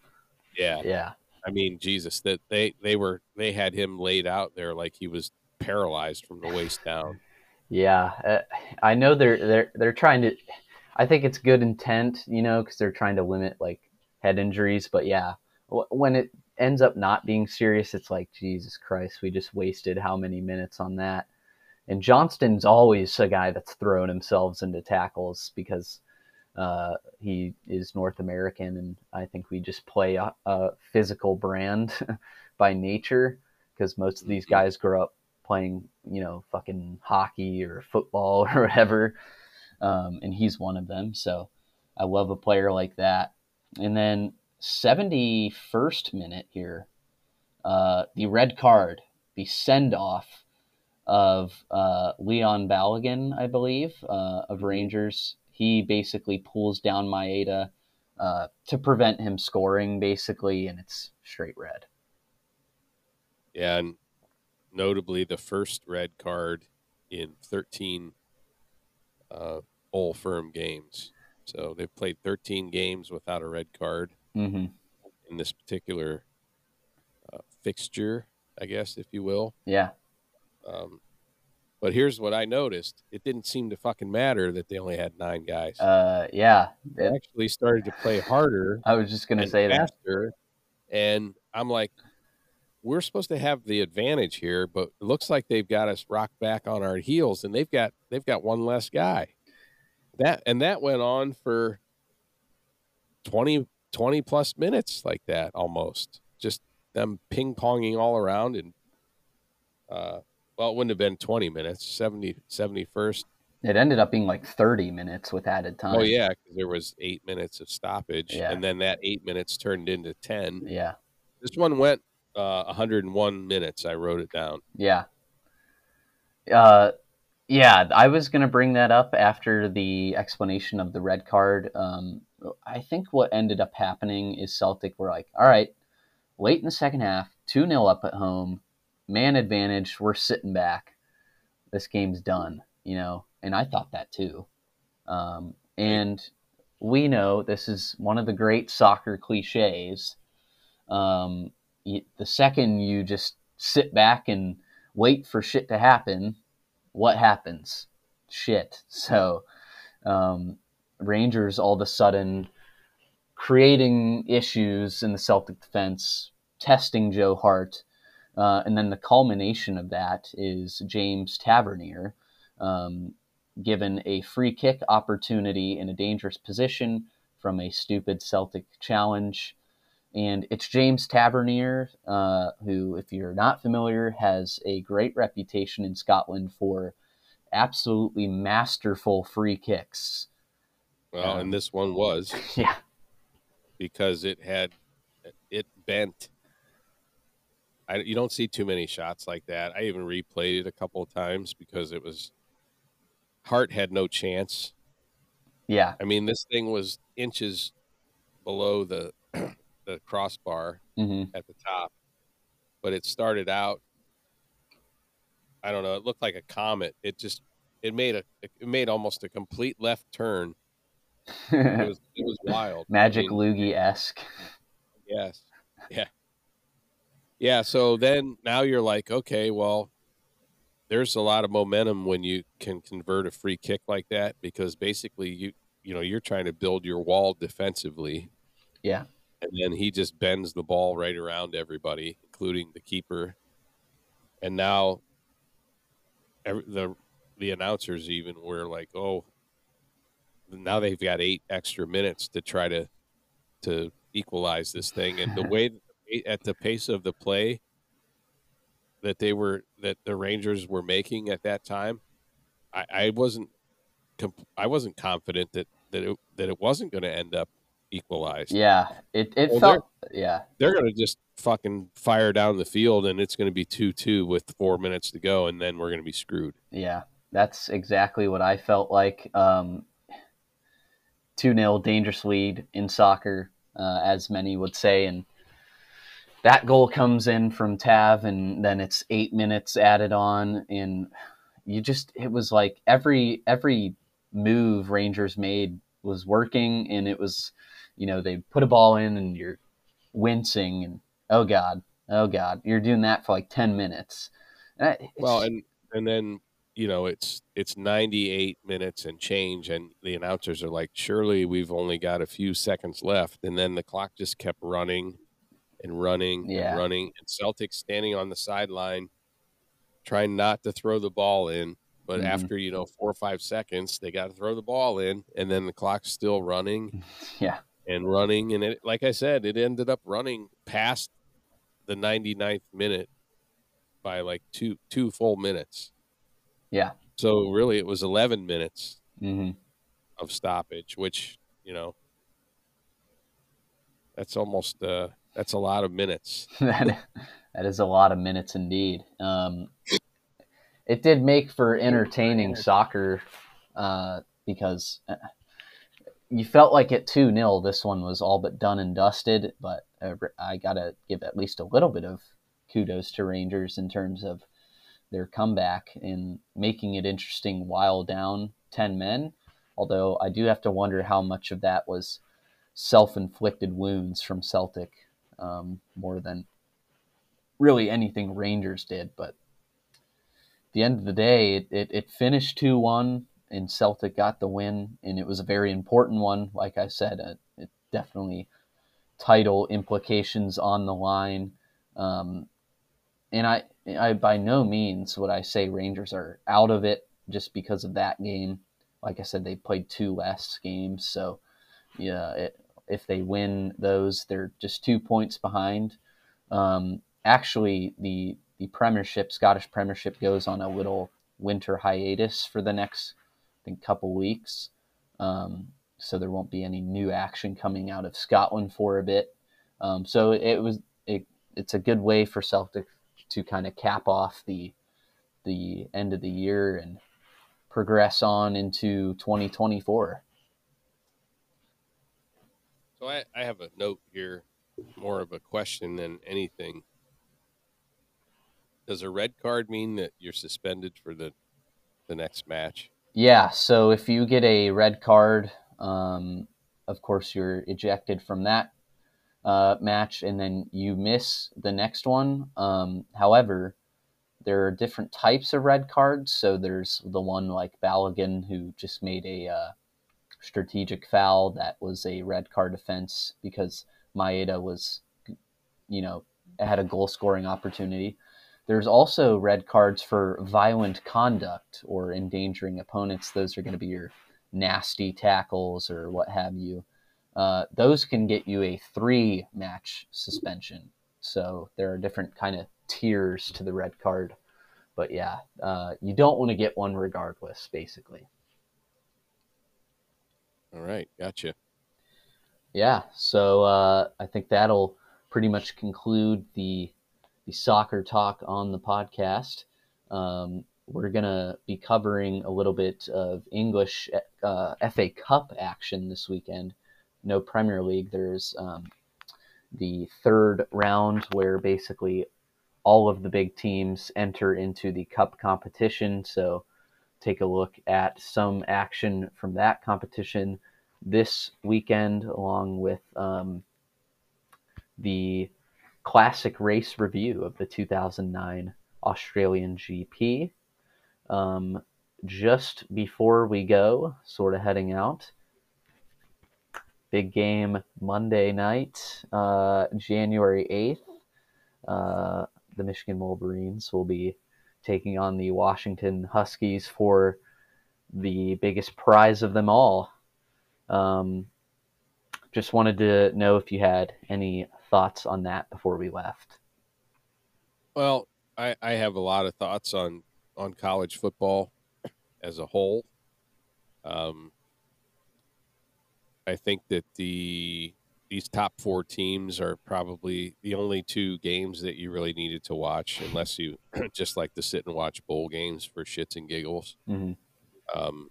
[SPEAKER 2] Yeah.
[SPEAKER 3] Yeah.
[SPEAKER 2] I mean, Jesus, that they they were they had him laid out there like he was paralyzed from the waist down.
[SPEAKER 3] Yeah, uh, I know they're they're they're trying to. I think it's good intent, you know, because they're trying to limit like head injuries. But yeah, w- when it ends up not being serious, it's like Jesus Christ, we just wasted how many minutes on that. And Johnston's always a guy that's thrown himself into tackles because uh, he is North American, and I think we just play a, a physical brand by nature because most of these
[SPEAKER 2] Mhm.
[SPEAKER 3] guys grow up playing, you know, fucking hockey or football or whatever. Um, and he's one of them. So I love a player like that. And then 71st minute here, uh, the red card, the send off of uh, Leon Balogun, I believe, uh, of Rangers. He basically pulls down Maeda uh, to prevent him scoring, basically, and it's straight red.
[SPEAKER 2] Yeah, and notably the first red card in 13 uh, Old Firm games. So they've played 13 games without a red card
[SPEAKER 3] hmm
[SPEAKER 2] in this particular uh, fixture, I guess, if you will.
[SPEAKER 3] Yeah.
[SPEAKER 2] Um, but here's what I noticed: it didn't seem to fucking matter that they only had nine guys.
[SPEAKER 3] Uh, yeah.
[SPEAKER 2] they
[SPEAKER 3] It-
[SPEAKER 2] actually started to play harder
[SPEAKER 3] I was just going to
[SPEAKER 2] and
[SPEAKER 3] say that.
[SPEAKER 2] and I'm like, we're supposed to have the advantage here, but it looks like they've got us rocked back on our heels, and they've got they've got one less guy. That and that went on for 20, 20 plus minutes like that almost. Just them ping ponging all around and uh well it wouldn't have been 20 minutes 70 71st
[SPEAKER 3] It ended up being like 30 minutes with added time.
[SPEAKER 2] oh yeah because there was eight minutes of stoppage
[SPEAKER 3] Yeah.
[SPEAKER 2] and then that eight minutes turned into 10
[SPEAKER 3] Yeah.
[SPEAKER 2] this one went uh 101 minutes i wrote it down
[SPEAKER 3] Yeah. Uh, yeah, I was going to bring that up after the explanation of the red card. Um, I think what ended up happening is Celtic were like, all right, late in the second half, 2 0 up at home, man advantage, we're sitting back. This game's done, you know? And I thought that too. Um, and we know this is one of the great soccer cliches. Um, the second you just sit back and wait for shit to happen, what happens? Shit. So, um, Rangers all of a sudden creating issues in the Celtic defense, testing Joe Hart, uh, and then the culmination of that is James Tavernier um, given a free kick opportunity in a dangerous position from a stupid Celtic challenge. And it's James Tavernier, uh, who, if you're not familiar, has a great reputation in Scotland for absolutely masterful free kicks.
[SPEAKER 2] well
[SPEAKER 3] Um,
[SPEAKER 2] and this one was
[SPEAKER 3] yeah,
[SPEAKER 2] because it had it bent I, you don't see too many shots like that i even replayed it a couple of times because it was hart had no chance
[SPEAKER 3] yeah,
[SPEAKER 2] I mean, this thing was inches below the the crossbar
[SPEAKER 3] hmm
[SPEAKER 2] at the top, but it started out. I don't know. It looked like a comet. It just it made a it made almost a complete left turn. It was it was wild. I
[SPEAKER 3] Magic
[SPEAKER 2] mean,
[SPEAKER 3] Loogie esque.
[SPEAKER 2] Yes. Yeah. Yeah. So then now you're like, okay, well, there's a lot of momentum when you can convert a free kick like that because basically you you know you're trying to build your wall defensively.
[SPEAKER 3] Yeah.
[SPEAKER 2] And then he just bends the ball right around everybody, including the keeper. And now every, the the announcers even were like, "Oh, now they've got eight extra minutes to try to to equalize this thing." And the way at the pace of the play that they were that the Rangers were making at that time, I, I wasn't comp- I wasn't confident that that it, that it wasn't going to end up equalized.
[SPEAKER 3] Yeah, it, it
[SPEAKER 2] Well,
[SPEAKER 3] felt, yeah,
[SPEAKER 2] They're going to just fucking fire down the field, and it's going to be two two with four minutes to go, and then we're going to be screwed.
[SPEAKER 3] Yeah, that's exactly what I felt like. Um, 2 0 dangerous lead in soccer, uh, as many would say. And that goal comes in from Tav, and then it's eight minutes added on. And you just, it was like every, every move Rangers made was working, and it was, you know, they put a ball in, and you're wincing, and oh god, oh god, you're doing that for like ten minutes. Uh, and I-
[SPEAKER 2] Well, and and then you know it's it's 98 minutes and change, and the announcers are like, "Surely we've only got a few seconds left," and then the clock just kept running and running
[SPEAKER 3] Yeah.
[SPEAKER 2] and running, and Celtics standing on the sideline, trying not to throw the ball in. But
[SPEAKER 3] Mhm.
[SPEAKER 2] after you know four or five seconds, they got to throw the ball in, and then the clock's still running
[SPEAKER 3] yeah,
[SPEAKER 2] and running, and it, like I said, it ended up running past the 99th minute by like two two full minutes.
[SPEAKER 3] yeah,
[SPEAKER 2] So really, it was 11 minutes
[SPEAKER 3] hmm
[SPEAKER 2] of stoppage, which you know, that's almost uh, that's a lot of minutes.
[SPEAKER 3] that is a lot of minutes indeed. Um, it did make for entertaining soccer uh, because uh, you felt like at 2 0, this one was all but done and dusted. But uh, I got to give at least a little bit of kudos to Rangers in terms of their comeback and making it interesting while down 10 men. Although I do have to wonder how much of that was self inflicted wounds from Celtic um, more than really anything Rangers did. But at the end of the day, it, it, it finished 2 1, and Celtic got the win, and it was a very important one. Like I said, uh, it definitely title implications on the line. Um, and I, I, by no means would I say Rangers are out of it just because of that game. Like I said, they played two less games, so yeah, it, if they win those, they're just two points behind. Um, actually, the the Premiership, Scottish Premiership, goes on a little winter hiatus for the next, I think, couple weeks. Um, so there won't be any new action coming out of Scotland for a bit. Um, so it was it, it's a good way for Celtic to kind of cap off the the end of the year and progress on into 2024.
[SPEAKER 2] So I, I have a note here, more of a question than anything. Does a red card mean that you're suspended for the the next match?
[SPEAKER 3] Yeah, so if you get a red card, um, of course you're ejected from that uh, match, and then you miss the next one. Um, however, there are different types of red cards. So there's the one like Balogun who just made a uh, strategic foul that was a red card offense because Maeda was, you know, had a goal scoring opportunity. There's also red cards for violent conduct or endangering opponents. Those are going to be your nasty tackles or what have you. Uh, those can get you a three match suspension. So there are different kind of tiers to the red card. But yeah, uh, you don't want to get one regardless, basically.
[SPEAKER 2] All right, gotcha.
[SPEAKER 3] Yeah, so uh, I think that'll pretty much conclude the the soccer talk on the podcast. Um, we're gonna be covering a little bit of English uh, FA Cup action this weekend. No Premier League. There's um, the third round where basically all of the big teams enter into the cup competition. So take a look at some action from that competition this weekend, along with um, the classic race review of the 2009 Australian GP. Um, just before we go, sort of heading out, big game Monday night, uh, January 8th. Uh, the Michigan Wolverines will be taking on the Washington Huskies for the biggest prize of them all. Um, just wanted to know if you had any thoughts on that before we left.
[SPEAKER 2] Well, I, I have a lot of thoughts on on college football as a whole. Um, I think that the these top four teams are probably the only two games that you really needed to watch, unless you just like to sit and watch bowl games for shits and giggles.
[SPEAKER 3] Mhm.
[SPEAKER 2] Um,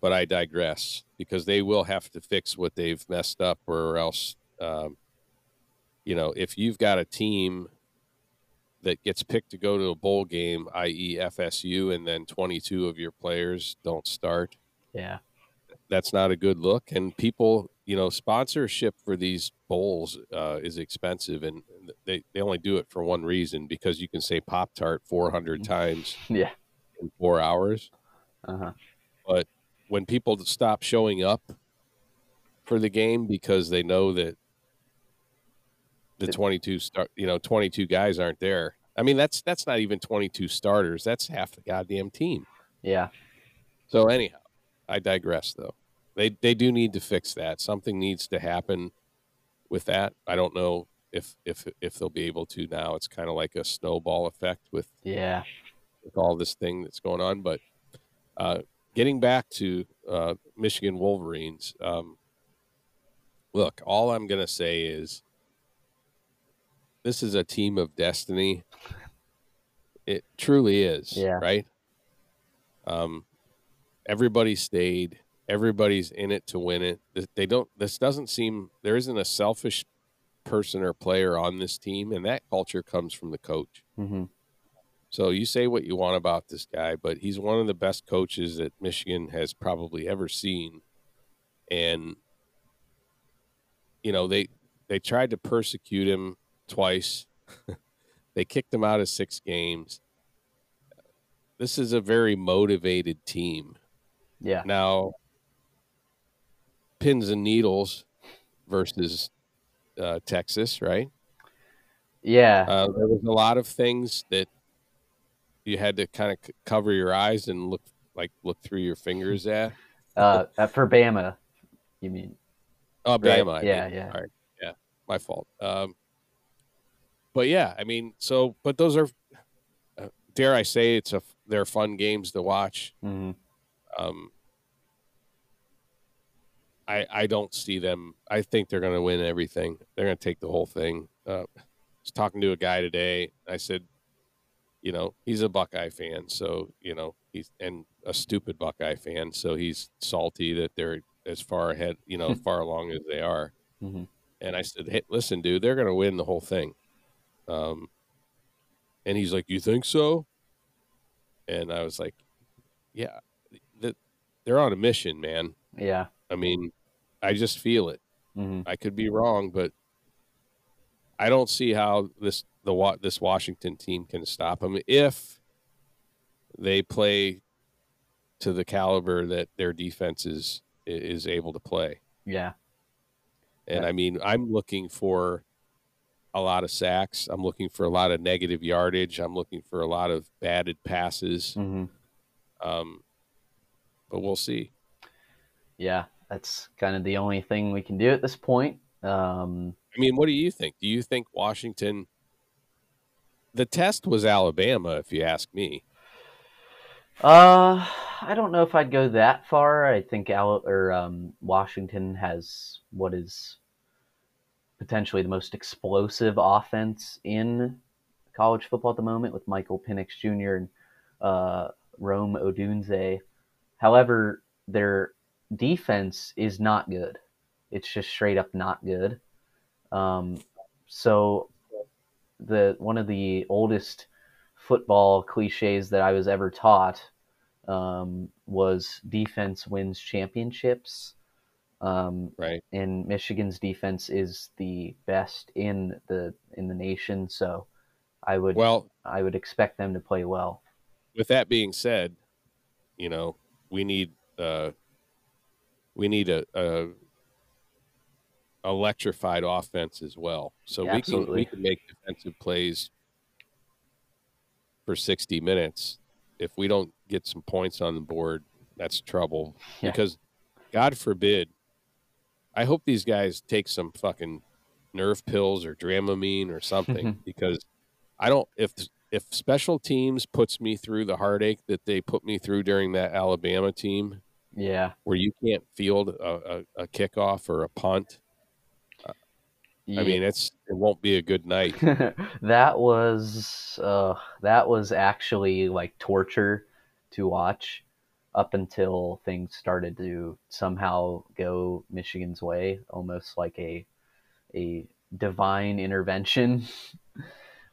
[SPEAKER 2] but I digress because they will have to fix what they've messed up, or else, um, you know, if you've got a team that gets picked to go to a bowl game, i.e., FSU, and then 22 of your players don't start,
[SPEAKER 3] Yeah.
[SPEAKER 2] That's not a good look. And people, you know, sponsorship for these bowls uh, is expensive, and they they only do it for one reason because you can say Pop Tart four hundred times
[SPEAKER 3] Yeah.
[SPEAKER 2] in four hours.
[SPEAKER 3] Uh-huh.
[SPEAKER 2] But when people stop showing up for the game because they know that the 22 start, you know, 22 guys aren't there. I mean, that's that's not even 22 starters. That's half the goddamn team.
[SPEAKER 3] Yeah.
[SPEAKER 2] So anyhow, I digress though. They they do need to fix that. Something needs to happen with that. I don't know if if if they'll be able to now. It's kind of like a snowball effect with
[SPEAKER 3] Yeah.
[SPEAKER 2] with all this thing that's going on. But uh, getting back to uh, Michigan Wolverines, um, look, all I'm going to say is this is a team of destiny. It truly is,
[SPEAKER 3] Yeah.
[SPEAKER 2] right? Um, everybody stayed. Everybody's in it to win it. They don't. This doesn't seem. There isn't a selfish person or player on this team, and that culture comes from the coach.
[SPEAKER 3] hmm
[SPEAKER 2] So you say what you want about this guy, but he's one of the best coaches that Michigan has probably ever seen. And you know, they they tried to persecute him twice. they kicked him out of 6 games. This is a very motivated team.
[SPEAKER 3] Yeah.
[SPEAKER 2] Now, pins and needles versus uh, Texas, right?
[SPEAKER 3] Yeah.
[SPEAKER 2] Uh, there was a lot of things that you had to kind of c- cover your eyes and look like look through your fingers at.
[SPEAKER 3] Uh, uh, for Bama, you mean?
[SPEAKER 2] Oh. Bama.
[SPEAKER 3] Yeah,
[SPEAKER 2] mean.
[SPEAKER 3] yeah.
[SPEAKER 2] All right. Yeah, my fault. Um, but yeah, I mean, so but those are, uh, dare I say, it's a they're fun games to watch.
[SPEAKER 3] hmm
[SPEAKER 2] Um, I I don't see them. I think they're going to win everything. They're going to take the whole thing. Uh, I was talking to a guy today. I said, you know, he's a Buckeye fan, so you know he's and a stupid Buckeye fan, so he's salty that they're as far ahead, you know, far along as they are.
[SPEAKER 3] hmm
[SPEAKER 2] And I said, hey, listen, dude, they're going to win the whole thing. Um, and he's like, you think so? And I was like, yeah, they're on a mission, man.
[SPEAKER 3] Yeah.
[SPEAKER 2] I mean, I just feel it.
[SPEAKER 3] hmm
[SPEAKER 2] I could be wrong, but I don't see how this the this Washington team can stop them if they play to the caliber that their defense is is able to play.
[SPEAKER 3] Yeah.
[SPEAKER 2] And
[SPEAKER 3] Yeah.
[SPEAKER 2] I mean, I'm looking for a lot of sacks. I'm looking for a lot of negative yardage. I'm looking for a lot of batted passes.
[SPEAKER 3] hmm
[SPEAKER 2] Um, but we'll see.
[SPEAKER 3] Yeah. That's kind of the only thing we can do at this point. Um,
[SPEAKER 2] I mean, what do you think? Do you think Washington? The test was Alabama, if you ask me.
[SPEAKER 3] Uh, I don't know if I'd go that far. I think Al- or um, Washington has what is potentially the most explosive offense in college football at the moment with Michael Penix Jr. and uh, Rome Odunze. However, their defense is not good. It's just straight up not good. Um, so the one of the oldest football cliches that I was ever taught um, was defense wins championships. Um,
[SPEAKER 2] Right.
[SPEAKER 3] and Michigan's defense is the best in the in the nation. So I would
[SPEAKER 2] Well,
[SPEAKER 3] I would expect them to play well.
[SPEAKER 2] with that being said, you know, we need uh, we need a, a electrified offense as well. So
[SPEAKER 3] Yeah,
[SPEAKER 2] we can
[SPEAKER 3] absolutely.
[SPEAKER 2] we can make defensive plays for sixty minutes. If we don't get some points on the board, that's trouble.
[SPEAKER 3] Yeah.
[SPEAKER 2] Because God forbid, I hope these guys take some fucking nerve pills or Dramamine or something because I don't if if special teams puts me through the heartache that they put me through during that Alabama team
[SPEAKER 3] Yeah,
[SPEAKER 2] where you can't field a, a, a kickoff or a punt. I mean, it's it won't be a good night.
[SPEAKER 3] that was uh, that was actually like torture to watch up until things started to somehow go Michigan's way, almost like a a divine intervention.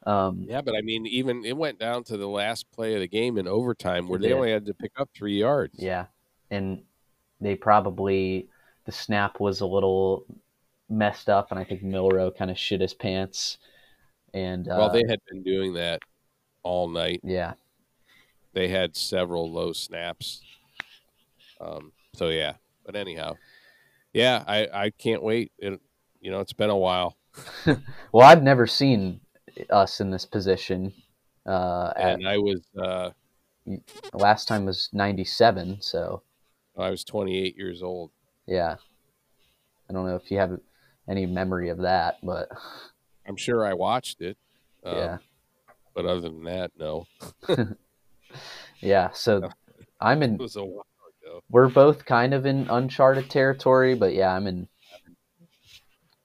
[SPEAKER 3] um,
[SPEAKER 2] Yeah, but I mean, even it went down to the last play of the game in overtime where they
[SPEAKER 3] did.
[SPEAKER 2] only had to pick up three yards.
[SPEAKER 3] yeah, and they probably the snap was a little messed up, and I think Milroe kind of shit his pants. And uh,
[SPEAKER 2] well, they had been doing that all night.
[SPEAKER 3] yeah,
[SPEAKER 2] They had several low snaps. Um, so yeah, but anyhow, yeah, I I can't wait. It, you know, it's been a while,
[SPEAKER 3] well, I've never seen us in this position. Uh, at,
[SPEAKER 2] and I was uh,
[SPEAKER 3] last time was '97, so
[SPEAKER 2] I was 28 years old.
[SPEAKER 3] yeah. I don't know if you have any memory of that, but
[SPEAKER 2] I'm sure I watched it. Um,
[SPEAKER 3] yeah,
[SPEAKER 2] But other than that, no.
[SPEAKER 3] yeah. So I'm in
[SPEAKER 2] It was a while ago.
[SPEAKER 3] we're both kind of in uncharted territory, but yeah, I'm in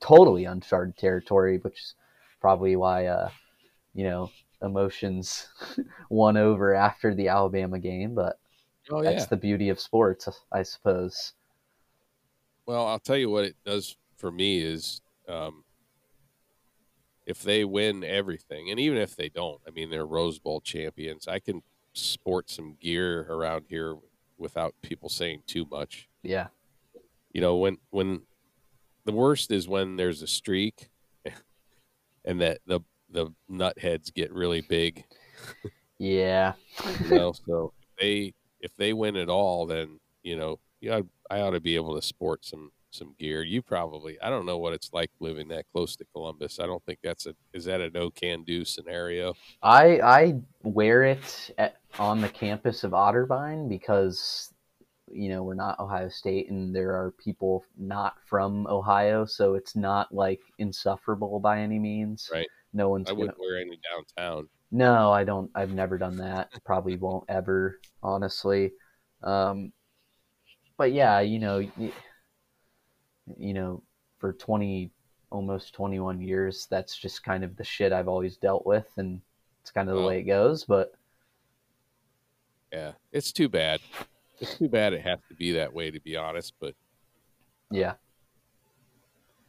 [SPEAKER 3] totally uncharted territory, which is probably why uh, you know, emotions won over after the Alabama game, but
[SPEAKER 2] Oh
[SPEAKER 3] that's
[SPEAKER 2] yeah.
[SPEAKER 3] the beauty of sports, I suppose.
[SPEAKER 2] Well, I'll tell you what it does for me is um, if they win everything, and even if they don't, I mean, they're Rose Bowl champions. I can sport some gear around here without people saying too much.
[SPEAKER 3] Yeah.
[SPEAKER 2] You know, when when the worst is when there's a streak, and that the the nut heads get really big.
[SPEAKER 3] Yeah.
[SPEAKER 2] You know, so if they if they win at all, then you know, yeah, I ought to be able to sport some some gear. You probably, I don't know what it's like living that close to Columbus. I don't think that's a is that a no can do scenario.
[SPEAKER 3] I I wear it at, on the campus of Otterbein because you know we're not Ohio State and there are people not from Ohio, so it's not like insufferable by any means.
[SPEAKER 2] Right.
[SPEAKER 3] No one's
[SPEAKER 2] I
[SPEAKER 3] gonna.
[SPEAKER 2] wouldn't wear any downtown.
[SPEAKER 3] No, I don't. I've never done that. Probably won't ever, honestly. Um, but yeah, you know, you know, for twenty, almost twenty-one years, that's just kind of the shit I've always dealt with, and it's kind of the way it goes. But
[SPEAKER 2] Yeah, it's too bad. It's too bad it has to be that way, to be honest. But
[SPEAKER 3] yeah,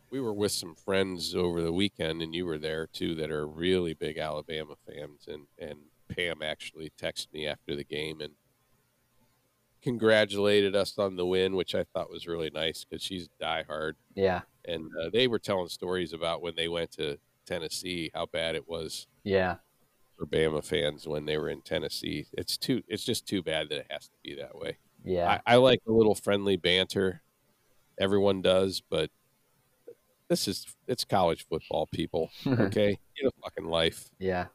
[SPEAKER 2] we were with some friends over the weekend, and you were there too, that are really big Alabama fans. And and Pam actually texted me after the game and congratulated us on the win, which I thought was really nice because she's diehard.
[SPEAKER 3] yeah,
[SPEAKER 2] And uh, they were telling stories about when they went to Tennessee, how bad it was
[SPEAKER 3] yeah,
[SPEAKER 2] for Bama fans when they were in Tennessee. It's too. It's just too bad that it has to be that way.
[SPEAKER 3] yeah,
[SPEAKER 2] I, I like a little friendly banter. Everyone does, but this is it's college football, people. Okay, get a fucking life.
[SPEAKER 3] yeah,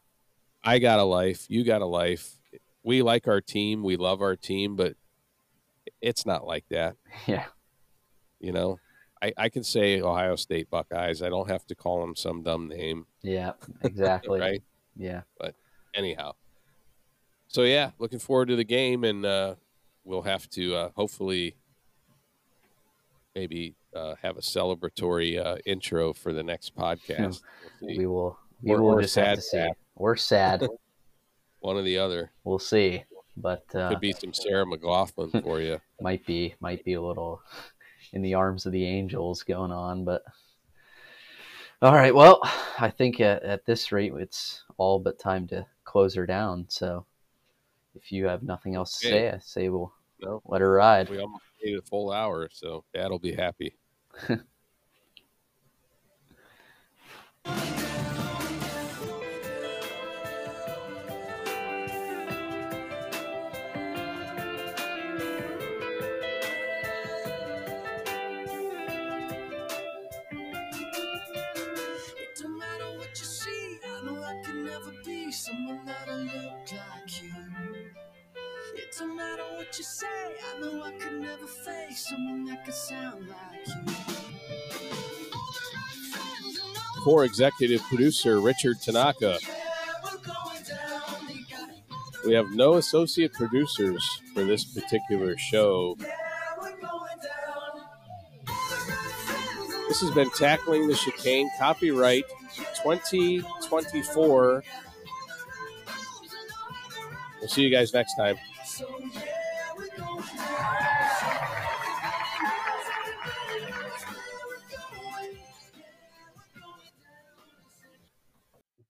[SPEAKER 2] I got a life. You got a life. We like our team. We love our team, but it's not like that.
[SPEAKER 3] yeah,
[SPEAKER 2] You know, I, I can say Ohio State Buckeyes. I don't have to call them some dumb name,
[SPEAKER 3] yeah, exactly.
[SPEAKER 2] right?
[SPEAKER 3] Yeah, But
[SPEAKER 2] Anyhow, so yeah, looking forward to the game, and uh, we'll have to uh, hopefully maybe uh, have a celebratory uh, intro for the next podcast. We'll
[SPEAKER 3] we will. We
[SPEAKER 2] Or-
[SPEAKER 3] will
[SPEAKER 2] or
[SPEAKER 3] just have
[SPEAKER 2] sad
[SPEAKER 3] to see. We're sad.
[SPEAKER 2] One or the other.
[SPEAKER 3] We'll see. But uh,
[SPEAKER 2] Could be some Sarah McLachlan for you.
[SPEAKER 3] might be might be a little in the arms of the angels going on but all right well i think at, at this rate it's all but time to close her down. So if you have nothing else to say i say we'll
[SPEAKER 2] No,
[SPEAKER 3] let her ride.
[SPEAKER 2] we almost made a full hour, so Dad'll be happy.
[SPEAKER 1] what you say, I know I could never face someone that could sound like you.
[SPEAKER 2] For executive producer Richard Tanaka, we have no associate producers for this particular show. This has been Tackling the Chicane, copyright 2024. We'll see you guys next time.